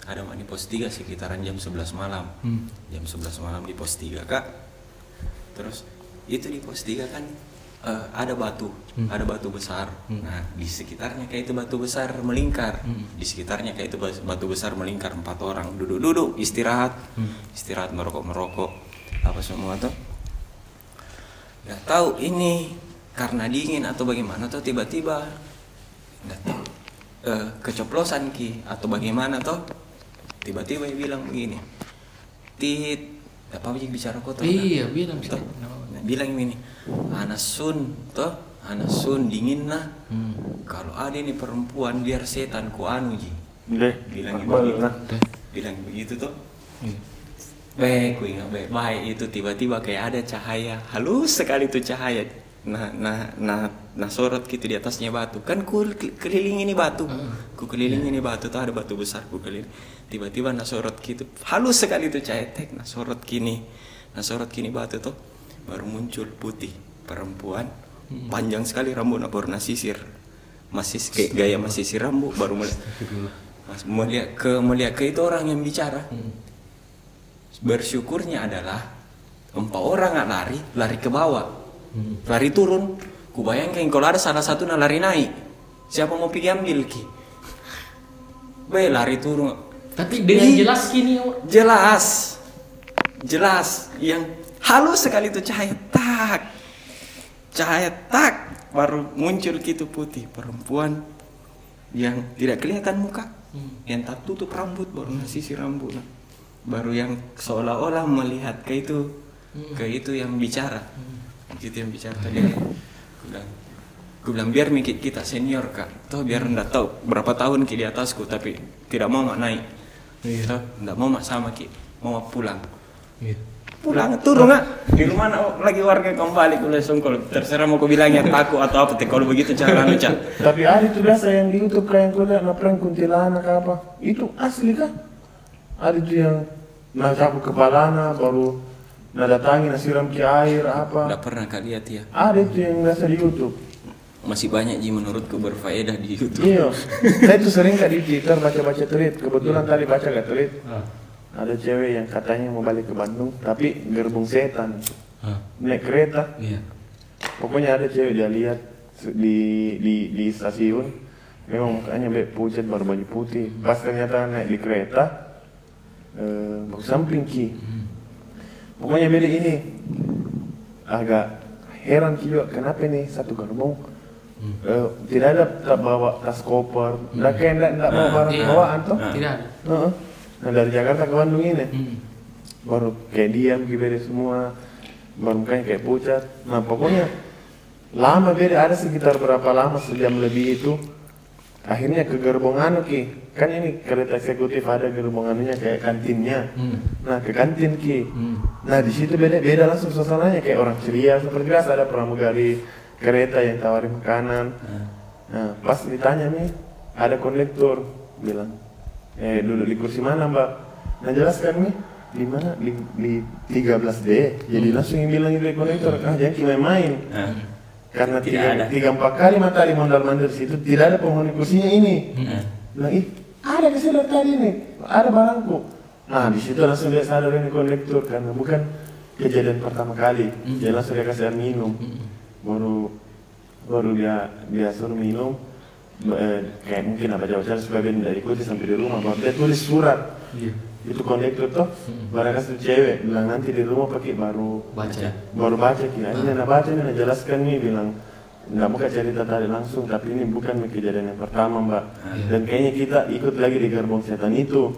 ada mak di pos 3 sekitaran jam 11 malam. Hmm. jam 11 malam di pos 3 kak. Terus itu di pos 3 kan eh, ada batu. Ada batu besar. Nah di sekitarnya kayak itu batu besar melingkar. Di sekitarnya kayak itu batu besar melingkar empat orang duduk-duduk istirahat. Istirahat merokok merokok apa semua tuh. Nggak tahu ini karena dingin atau bagaimana tuh tiba-tiba nggak tahu. Eh, keceplosan ki atau bagaimana toh tiba-tiba dia bilang begini tit apa bicara kotor Iya, bilang sih. bilang ini anak sun toh? Anak sun dingin nah Hmm. kalau ada ini perempuan biar setan ku anu ji. Deh, bilang Akbar, begitu. nah. bilang begitu tuh Iya. baik ku ingat baik baik itu tiba-tiba kayak ada cahaya. Halus sekali tuh cahaya. Nah nah nah nah sorot gitu di atasnya batu. Kan ku keliling ini batu. Ku keliling ini batu tuh ada batu besar ku keliling. Tiba-tiba nah sorot gitu. Halus sekali tuh cahaya. Tek nah sorot kini. Nah sorot kini batu tuh baru muncul putih perempuan. Panjang sekali rambutnya baru nah sisir masih kayak gaya masih sisir rambut baru melihat. Mas, melihat ke melihat ke itu orang yang bicara. Bersyukurnya adalah empat orang nggak lari lari ke bawah. Lari turun. Ku bayangkan kalau ada salah satu yang lari naik. Siapa mau pergi ambil ki? Be lari turun. Tapi dengan Ih. jelas kini jelas. Jelas. Yang halus sekali itu cahaya tak. Cahaya tak. Baru muncul gitu putih perempuan yang tidak kelihatan muka. Yang tak tutup rambut baru sisi rambut. Nah. baru yang seolah-olah melihat ke itu ke itu yang bicara. Gitu yang bicara tadi. Aku bilang Gue bilang biar mikir kita senior kak. Toh biar ndak tahu berapa tahun ki di atasku Tapi tidak mau mak naik. Toh ndak mau mak sama ki Mau mak pulang. Iya. Pulang turun nggak Di rumah nak lagi warga kembali Gue langsung kalau terserah mau gue bilang ya takut atau apa teh Kalau begitu cara anu Cak. Tapi ada itu biasa yang di YouTube kayak yang kau lihat perang kuntilanak apa? Itu asli kan? Ada itu yang nangkap kepalanya baru nadatangi nasiram ke air apa? Nggak pernah kak lihat ya Ada itu yang biasa di YouTube. Masih banyak ji menurutku berfaedah di Youtube Iya, (laughs) saya itu sering kak di Twitter baca-baca tweet. Kebetulan tadi baca gak tweet. Ah. Ada cewek yang katanya mau balik ke Bandung, tapi gerbong setan. Ah. Naik kereta, Iya. pokoknya ada cewek dia lihat di di di stasiun memang mukanya be pucat baru baju putih pas ternyata naik di kereta eh, baru samping ki pokoknya beda ini agak heran ki juga kenapa nih satu gerbong eh, tidak ada tak bawa tas koper tidak kayak tidak tidak bawa barang Iya. bawaan toh Tidak ada. Heeh. Nah dari Jakarta ke Bandung ini. Hmm. baru kayak diam gitu beda semua. Baru mukanya kayak pucat. Nah pokoknya lama beda. Ada sekitar berapa lama sejam lebih itu. Akhirnya ke gerbong anu ki. Kan ini kereta eksekutif ada gerbong anunya kayak kantinnya. Hmm. nah ke kantin ki. Hmm. nah di situ beda beda langsung suasananya. Kayak orang ceria seperti biasa. Ada pramugari kereta yang tawarin makanan. Nah pas ditanya nih ada kondektur. Bilang eh duduk di kursi mana mbak? Nah jelaskan nih di mana? Di, di 13D jadi langsung yang bilang itu kondektur ah jangan kita main. Ah. karena Tidak tiga, ada. tiga empat kali matahari mondar mandir situ tidak ada penghuni kursinya ini. Bilang ih ada kesedot tadi nih. Ada barangku. Nah di situ langsung dia sadar ini kondektur karena bukan kejadian pertama kali. Dia langsung dia kasih air minum. Baru baru dia dia suruh minum eh, kayak mungkin apa jauh-jauh supaya dia tidak ikuti sampai di rumah. Baru dia tulis surat. Iya. itu kondektur tuh barang kasih cewek. Bilang nanti di rumah pakai baru Baca. baru baca kira ini nak baca nih nak jelaskan nih bilang nggak buka cerita tadi langsung tapi ini bukan kejadian yang pertama mbak. Dan kayaknya kita ikut lagi di gerbong setan itu.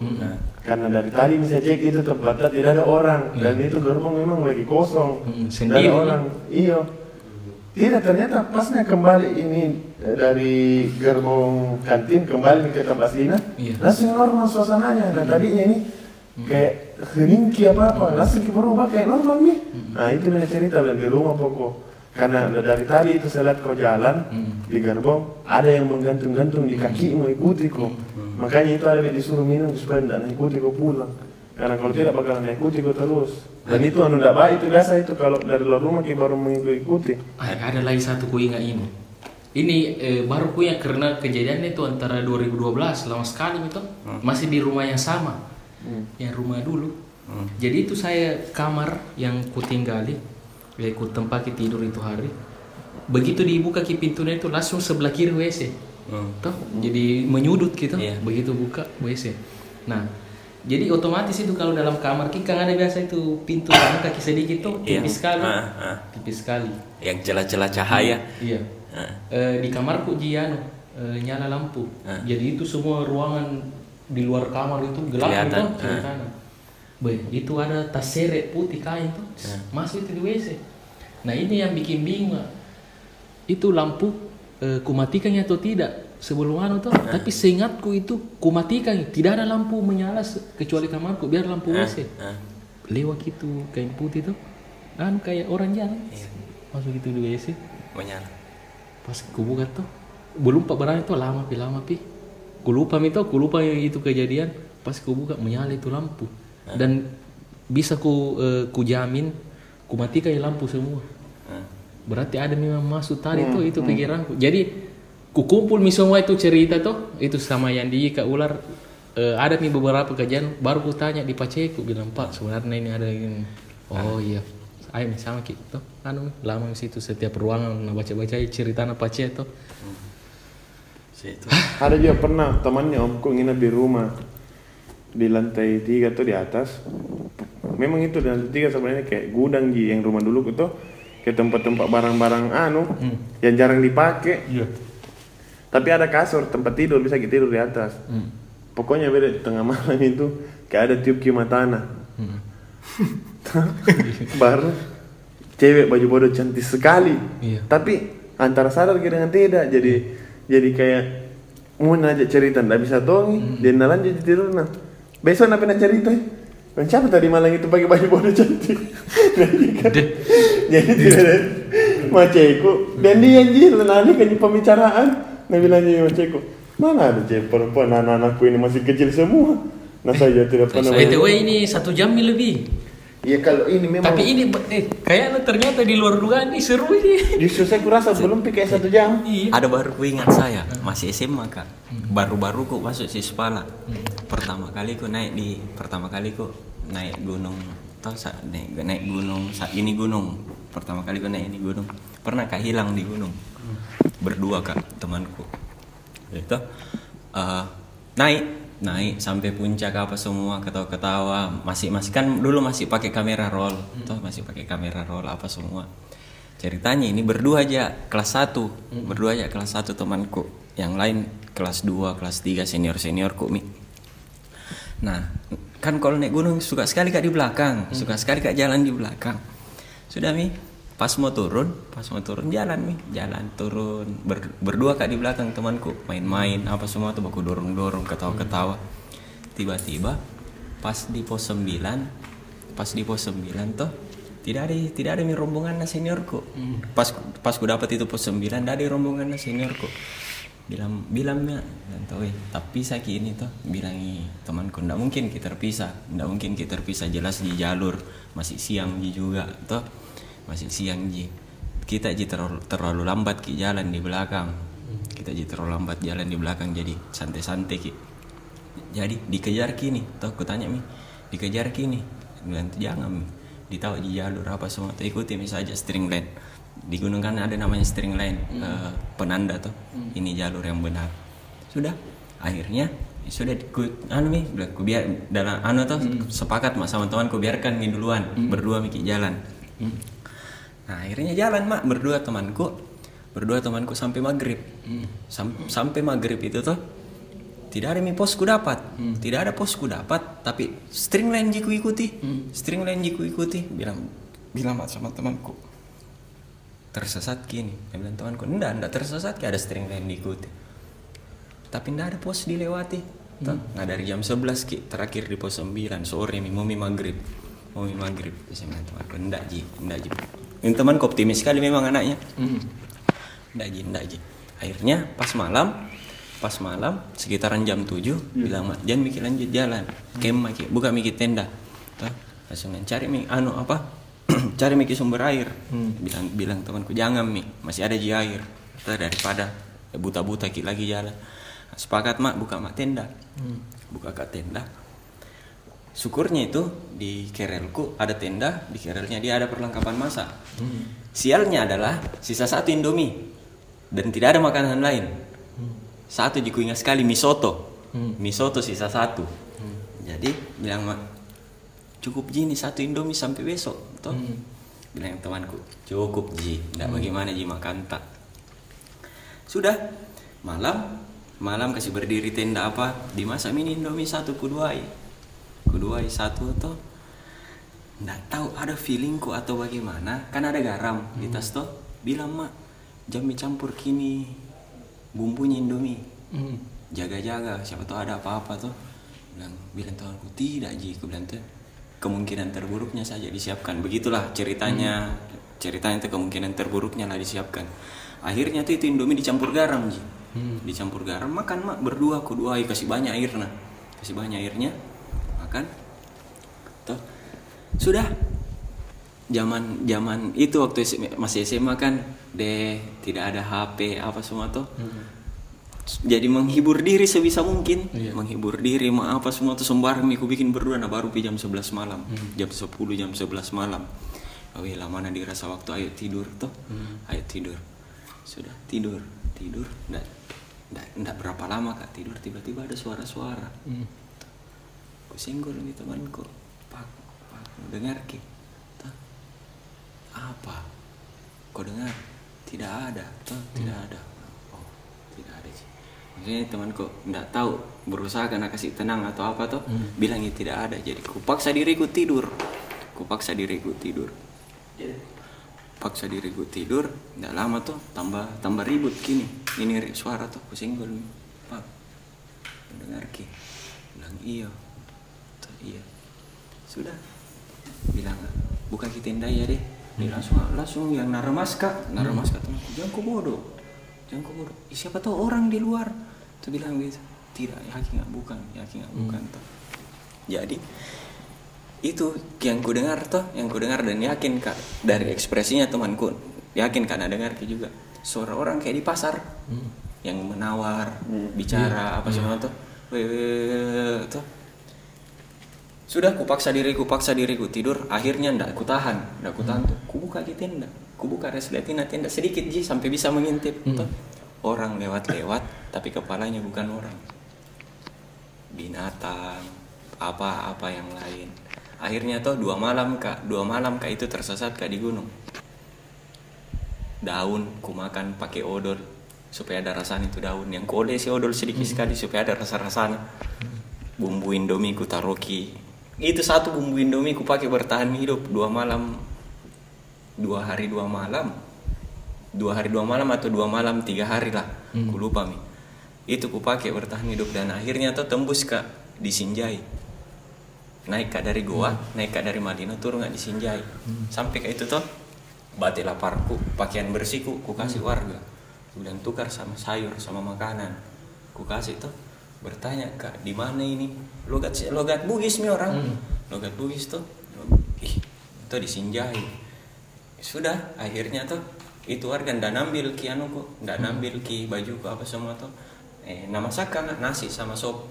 Karena dari tadi bisa cek itu tempatnya tidak ada orang. Dan itu gerbong memang lagi kosong. Hmm, tidak sendiri. ada orang. Iya tidak ternyata pasnya kembali ini eh, dari gerbong kantin kembali ke tempat Sina Iya. langsung normal suasananya. Dan tadinya ini kayak heningki apa apa. Langsung berubah kayak normal nih. Nah itu dia cerita dan di rumah pokok. Karena dari tadi itu saya lihat kau jalan di gerbong ada yang menggantung-gantung di kaki mau ikuti kok. Makanya itu ada yang disuruh minum supaya tidak ikuti kau pulang karena kalau tidak bakalan ikuti kau terus dan itu anu tidak baik itu biasa itu kalau dari luar rumah kita baru mengikuti Ah, ada lagi satu ku ingat ini. Ini eh, baru ku ingat karena kejadian itu antara 2012 lama sekali itu masih di rumah yang sama, yang rumah dulu. Jadi itu saya kamar yang ku tinggali, ya ku tempati tidur itu hari. Begitu dibuka ki pintunya itu langsung sebelah kiri WC. Toh, jadi menyudut gitu. Iya. Begitu buka WC. Nah, jadi otomatis itu kalau dalam kamar ki kan ada biasa itu pintu kanan kaki sedikit tuh Iya. tipis sekali. Ah, ah. Tipis sekali. yang celah-celah cahaya Iya. Ah. Eh, di kamarku Jiano eh, nyala lampu. Ah. Jadi itu semua ruangan di luar kamar itu gelap Kelihatan, itu ah. kanan. Be, itu ada tas seret putih kain tuh. Ah. Masuk itu di WC. Nah, ini yang bikin bingung. Itu lampu eh, kumatikan atau tidak sebelum anu tuh. Ah. Tapi seingatku itu kumatikan, tidak ada lampu menyala kecuali kamarku biar lampu Ah, WC. ah. Lewat itu kain putih tuh. Anu kayak orang jalan. Iya. Masuk itu di WC menyala pas ku buka tuh belum pak barang itu lama pi lama pi ku lupa itu ku lupa yang itu kejadian pas ku buka menyala itu lampu dan bisa ku eh, ku jamin ku matikan lampu semua berarti ada memang masuk tadi tuh itu pikiranku jadi ku kumpul mi semua itu cerita tuh itu sama yang di Kak Ular. Eh, ada nih beberapa kajian baru ku tanya di Paceku bilang Pak sebenarnya ini ada ini oh iya. Ayo sama gitu anu lama di situ setiap ruangan nah baca baca cerita na Pace tuh. (laughs) Ada juga pernah temannya omku nginep di rumah. Di lantai tiga tuh di atas. Memang itu di lantai tiga sebenarnya kayak gudang ji yang rumah dulu itu kayak tempat-tempat barang-barang anu yang jarang dipakai. iya Tapi ada kasur tempat tidur bisa kita tidur di atas. Pokoknya beda tengah malam itu kayak ada tiup kiuma tanah. (laughs) Baru cewek baju bodoh cantik sekali. Iya. Tapi antara sadar dengan tidak jadi jadi kayak mau ngajak cerita ndak bisa tongi. Dia nalan jadi tidur nah. Besok nak cerita? Bang siapa tadi malam itu pakai baju bodoh cantik? (laughs) Jadi kan jadi tidak ada (laughs) maceku dan dia anjir nani kan pembicaraan nah bilang jadi maceku mana ada cewek perempuan anak-anakku ini? Masih kecil semua. Nah saya tidak pernah btw ini satu jam lebih. Iya kalau ini memang tapi ini eh, kayaknya ternyata di luar dugaan ini seru ini justru saya kurasa belum pikir satu jam. Iya. Ada baru ku ingat saya masih SMA kak. Baru-baru ku masuk Sispala pertama kali ku naik di pertama kali ku naik gunung sa naik naik gunung saat ini gunung. Pertama kali ku naik ini gunung. Pernah kak hilang di gunung berdua kak temanku. Itu eh, naik naik sampai puncak apa semua ketawa-ketawa. Masih masih kan dulu masih pakai kamera roll. Toh masih pakai kamera roll apa semua. Ceritanya ini berdua aja kelas 1 berdua aja kelas 1 temanku. Yang lain kelas 2 kelas 3 senior seniorku mi. Nah kan kalau naik gunung suka sekali kak di belakang. Suka sekali kak jalan di belakang. Sudah mi pas mau turun pas mau turun jalan mi jalan turun. Ber- berdua kak di belakang temanku main-main apa semua tuh baku dorong-dorong ketawa-ketawa. Tiba-tiba pas di pos 9 pas di pos 9 tuh tidak ada tidak ada mi rombongan seniorku. Pas pas ku dapat itu pos 9 tidak ada rombongan seniorku. Bilang bilang ya dan tahu eh, tapi sakit ini tuh bilangi temanku ndak mungkin kita terpisah ndak mungkin kita terpisah jelas di jalur masih siang juga tuh masih siang ji. Kita ji terlalu, terlalu lambat ki jalan di belakang. Kita ji terlalu lambat jalan di belakang jadi santai-santai ki. Jadi dikejar kini tuh aku tanya mi dikejar kini bilang "Tuh jangan mi. Ditahu di jalur apa semua. Tuh ikuti mi saja string line. Di gunung kan ada namanya string line eh, penanda tuh ini jalur yang benar. Sudah. Akhirnya ya sudah ku anu mi bilang ku biar dalam anu tuh sepakat mak sama teman ku biarkan mi duluan. Berdua miki jalan nah akhirnya jalan mak. Berdua temanku. Berdua temanku sampai maghrib. Sam- sampai maghrib itu tuh tidak ada mi posku dapat. Tidak ada posku dapat tapi string line jiku ikuti. String line jiku ikuti. Bilang bilang mak sama temanku. Tersesat kini dia bilang temanku enggak enggak tersesat. Kayak ada string line diikuti. Tapi enggak ada pos dilewati. Tuh, nah dari jam 11 ki terakhir di pos 9 sore mi mau mi maghrib. Mau mi maghrib. Terus temanku enggak ji. Enggak ji ini temanku optimis sekali memang anaknya. Enggak ji enggak ji akhirnya pas malam pas malam sekitaran jam 7 bilang mak jangan mikir lanjut jalan. Kemah ki buka mikir tenda. Tuh, langsung cari mi anu apa? (clears throat) Cari mi sumber air. Bilang bilang temanku jangan mi masih ada ji air. Tuh, daripada buta-buta ki lagi jalan. Nah, sepakat mak buka mak tenda. Buka ke tenda syukurnya itu di kerelku ada tenda di kerelnya dia ada perlengkapan masak. Sialnya adalah sisa satu indomie dan tidak ada makanan lain. Satu jiku ingat sekali mie soto mie soto sisa satu. Jadi bilang mak cukup ji nih satu indomie sampai besok. Toh bilang temanku cukup ji tidak bagaimana ji makan tak. Sudah malam malam kasih berdiri tenda apa dimasak mini indomie satu kuduai kuduai satu tuh nggak tahu ada feelingku atau bagaimana? Kan ada garam di tas tuh bilang mak jam campur kini bumbunya indomie. Jaga-jaga siapa tahu ada apa-apa tuh bilang bilang tuanku tidak ji. Aku bilang tuh kemungkinan terburuknya saja disiapkan. Begitulah ceritanya. Ceritanya itu kemungkinan terburuknya lah disiapkan. Akhirnya tuh itu indomie dicampur garam ji. Dicampur garam. Makan mak berdua. Aku dua kasih banyak airnya. Kasih banyak airnya makan tuh. Sudah. Zaman zaman itu waktu SMA masih SMA kan deh tidak ada HP apa semua tuh. Jadi menghibur diri sebisa mungkin. Menghibur diri mau apa semua tuh sembarang aku bikin berdua nah baru jam 11 malam. Jam 10 jam 11 malam. Oh iya mana dirasa waktu ayo tidur tuh. Ayo tidur. Sudah tidur tidur. Ndak ndak berapa lama kak tidur tiba-tiba ada suara-suara aku singgul nih temanku pak pak dengar ki. Tuh. apa? Kau dengar? Tidak ada. Tuh tidak ada. Oh tidak ada sih maksudnya temanku nggak tahu berusaha karena kasih tenang atau apa tuh bilangnya tidak ada. Jadi kupaksa diriku tidur. Kupaksa diriku tidur. Paksa diriku tidur nggak lama tuh tambah tambah ribut gini. Ini suara tuh pusing gue pak dengar ki? Bilang iya iya. Sudah. Bilang buka ki tenda ya deh. Dia langsung langsung yang naramaska naramaska teman jangan kau bodoh. Jangan kau bodoh. "Ih, siapa tahu orang di luar. Tuh bilang gitu tidak yakin nggak bukan yakin nggak bukan tuh jadi itu yang ku dengar tuh yang ku dengar dan yakin kak dari ekspresinya temanku. Yakin karena dengar juga. Suara orang kayak di pasar. Yang menawar bicara apa semua tuh tuh sudah ku paksa diriku paksa diriku tidur. Akhirnya ndak ku tahan ndak ku tahan tuh. Ku buka di tenda ku buka resleting tenda sedikit ji sampai bisa mengintip. Toh. orang lewat-lewat tapi kepalanya bukan orang. Binatang apa-apa yang lain. Akhirnya toh dua malam kak. Dua malam kak itu tersesat kak di gunung. Daun ku makan pakai odol supaya ada rasanya itu daun. Yang ku olesi odol sedikit sekali supaya ada rasa rasanya bumbu indomie ku taruki itu satu bumbu indomie ku pakai bertahan hidup. Dua malam. Dua hari dua malam. Dua hari dua malam atau dua malam tiga hari lah. Ku lupa mi. Itu ku pakai bertahan hidup dan akhirnya tuh tembus kak di Sinjai. Naik kak dari goa naik kak dari Madinah turun kak di Sinjai. Sampai kak itu tuh batik laparku pakaian bersihku ku kasih warga. Kemudian tukar sama sayur sama makanan. Ku kasih tuh bertanya kak di mana ini? Logat logat Bugis mi orang. Logat Bugis tuh ih itu di Sinjai sudah akhirnya tuh itu warga ndak nambil ki anu kok ndak nambil ki baju ku apa semua tuh. Eh nama saka nasi sama sop.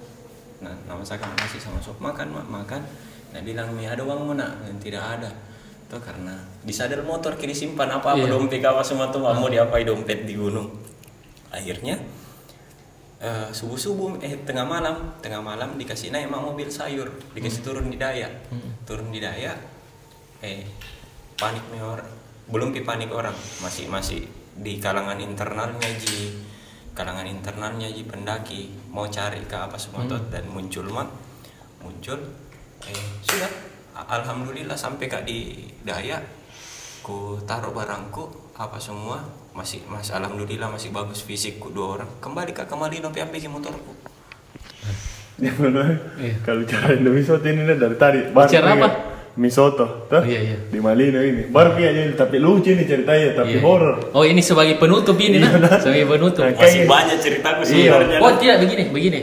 Nah nama saka nasi sama sop makan mak makan. Nah bilang mi ada uang mana Dan tidak ada. Tuh karena di sadel motor kiri simpan apa apa Iya. dompet apa semua tuh mau diapai dompet di gunung. Akhirnya subuh subuh eh tengah malam. Tengah malam dikasih naik mak mobil sayur. Dikasih turun di daya. Turun di daya eh panik nih orang. Belum pi panik orang. Masih masih di kalangan internalnya ji. Kalangan internalnya ji pendaki. Mau cari ke apa semua tuh. Dan muncul mak muncul eh sudah. Alhamdulillah sampai kak di daya. Ku taruh barangku apa semua masih masih alhamdulillah masih bagus fisikku dua orang kembali kak kembali nopi ambil motorku (laughs) Ya benar. Iya. Kalau cara Indomie soto ini dari tadi. Baru Cara punya apa? Mie soto, tuh. Iya, iya. Di Malino ini. Baru punya jadi tapi lucu nih ceritanya, tapi Iya. horor. Oh ini sebagai penutup ini nah, sebagai penutup. Nah, masih banyak ceritaku Iya. sebenarnya Oh tidak begini, begini.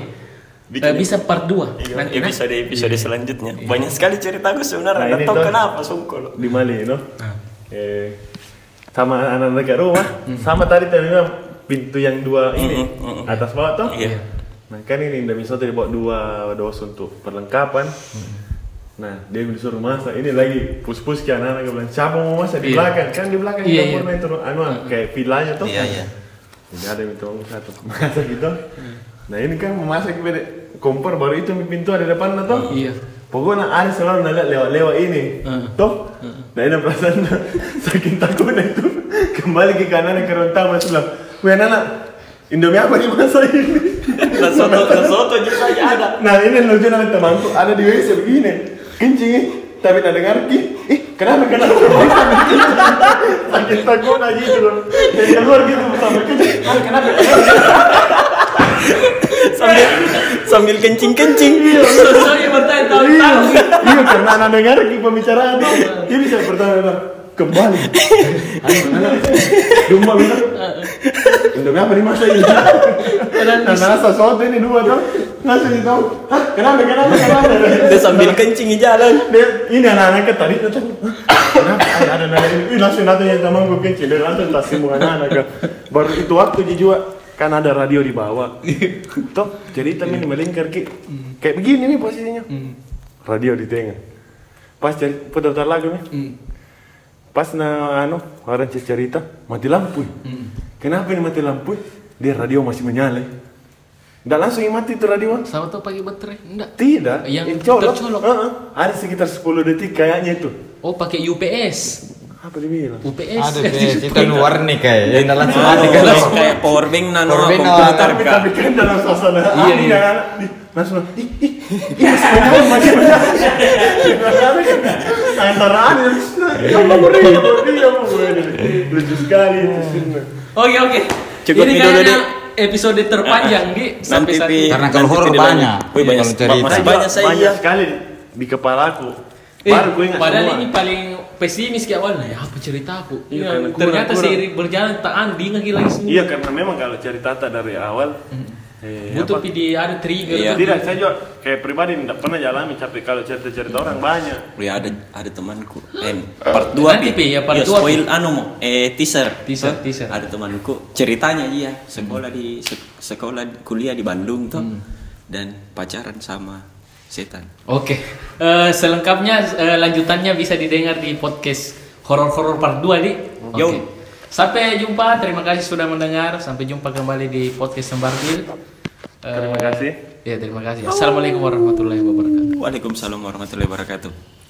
Bikin- Eh, bisa part 2 Iya, nanti nah. episode episode selanjutnya banyak sekali ceritaku sebenarnya Nah, ini tahu kenapa sungkul Di Malino. Nah. Eh, sama anak-anak dekat rumah, sama tadi tadi pintu yang dua ini Mm, mm, mm. atas bawah tuh. Iya. Nah kan ini Indomie soto dibawa dua dos untuk perlengkapan. Nah dia disuruh masak. Ini lagi pus-pus ke anak-anak bilang siapa mau masak di Iya. belakang kan di belakang Iya, dapur iya. itu anu kayak villanya tuh. Iya, iya. Jadi ada yang tolong satu masak gitu. Nah ini kan memasak beda kompor baru itu pintu ada depan tuh. Iya. Pokoknya ada selalu nalihat lewat-lewat ini, Heeh. toh. Nah ini perasaan (laughs) saking takutnya itu kembali ke kanan ke rentang masih bilang, weh anak, Indomie apa nih masa ini? (laughs) soto soto juga saja ada Nah ini lucu nanti temanku ada di WC begini, kencing ih. tapi tak dengar ki, ih kenapa kenapa? (laughs) Saking takutnya gitu loh, dari keluar gitu sampai kencing, kenapa? sambil sambil kencing kencing Soalnya bertanya Iya, tahun-tahun. iya karena anak dengar pembicaraan dia bisa bertanya kembali. Ayo, anak, Dumba bilang, Indomie apa nih masa ini? Nah, nasa soto ini dua tuh, langsung itu, hah kenapa kenapa kenapa? dia sambil kencing di jalan Dia, ini anak-anak tadi tuh, "Hah, kenapa ada ada ini? Langsung datang yang teman gue kecil, dia langsung tas semua anak-anak. kan. Baru itu waktu dia juga kan ada radio di bawah. (laughs) Toh, jadi temen melingkar ki, kayak begini nih posisinya. Radio di tengah. Pas cari putar lagu nih. Pas na anu orang cerita mati lampu. Kenapa ini mati lampu? Dia radio masih menyala. Nggak langsung mati itu radio. Sama tuh pakai baterai? Enggak. Tidak, Yang ini colok. tercolok. Heeh. Ada sekitar 10 detik kayaknya itu. Oh pakai UPS. Apa dibilang? UPS. Ada bes, itu anu warni kayak yang dalam kan. kayak- kayak power bank nano Power bank, komputer tapi, kak tapi kan dalam suasana Iya, ini iya. langsung ih ih antara ada ya mau beri beri lucu sekali Oke oke. Cukup Ini dulu, episode terpanjang di sampai saat ini. Karena kalau horor banyak. Banyak Kalau cerita. banyak iya sekali di kepala aku Eh, baru gue ingat padahal ini paling pesimis kayak awalnya ya apa ceritaku Iya, Ya, kurang- ternyata kurang. seiring berjalan tak anu diingat lagi semua iya karena memang kalau cerita tak dari awal eh, butuh apa? pi di ada trigger Iya. tidak saya juga kayak pribadi tidak pernah jalani tapi kalau cerita-cerita orang banyak Ya ada ada temanku. Eh, part 2 Nanti, Pi, ya, part dua, spoil anu mo. Eh teaser. Teaser, teaser. Ada temanku ceritanya dia sekolah di se- sekolah kuliah di Bandung tuh dan pacaran sama setan. Oke, Eh, selengkapnya eh, lanjutannya bisa didengar di podcast horor-horor part 2 di. Oke. Yo. Sampai jumpa, terima kasih sudah mendengar. Sampai jumpa kembali di podcast Sembarbil. Terima kasih. Ya, terima kasih. Assalamualaikum warahmatullahi wabarakatuh. Waalaikumsalam warahmatullahi wabarakatuh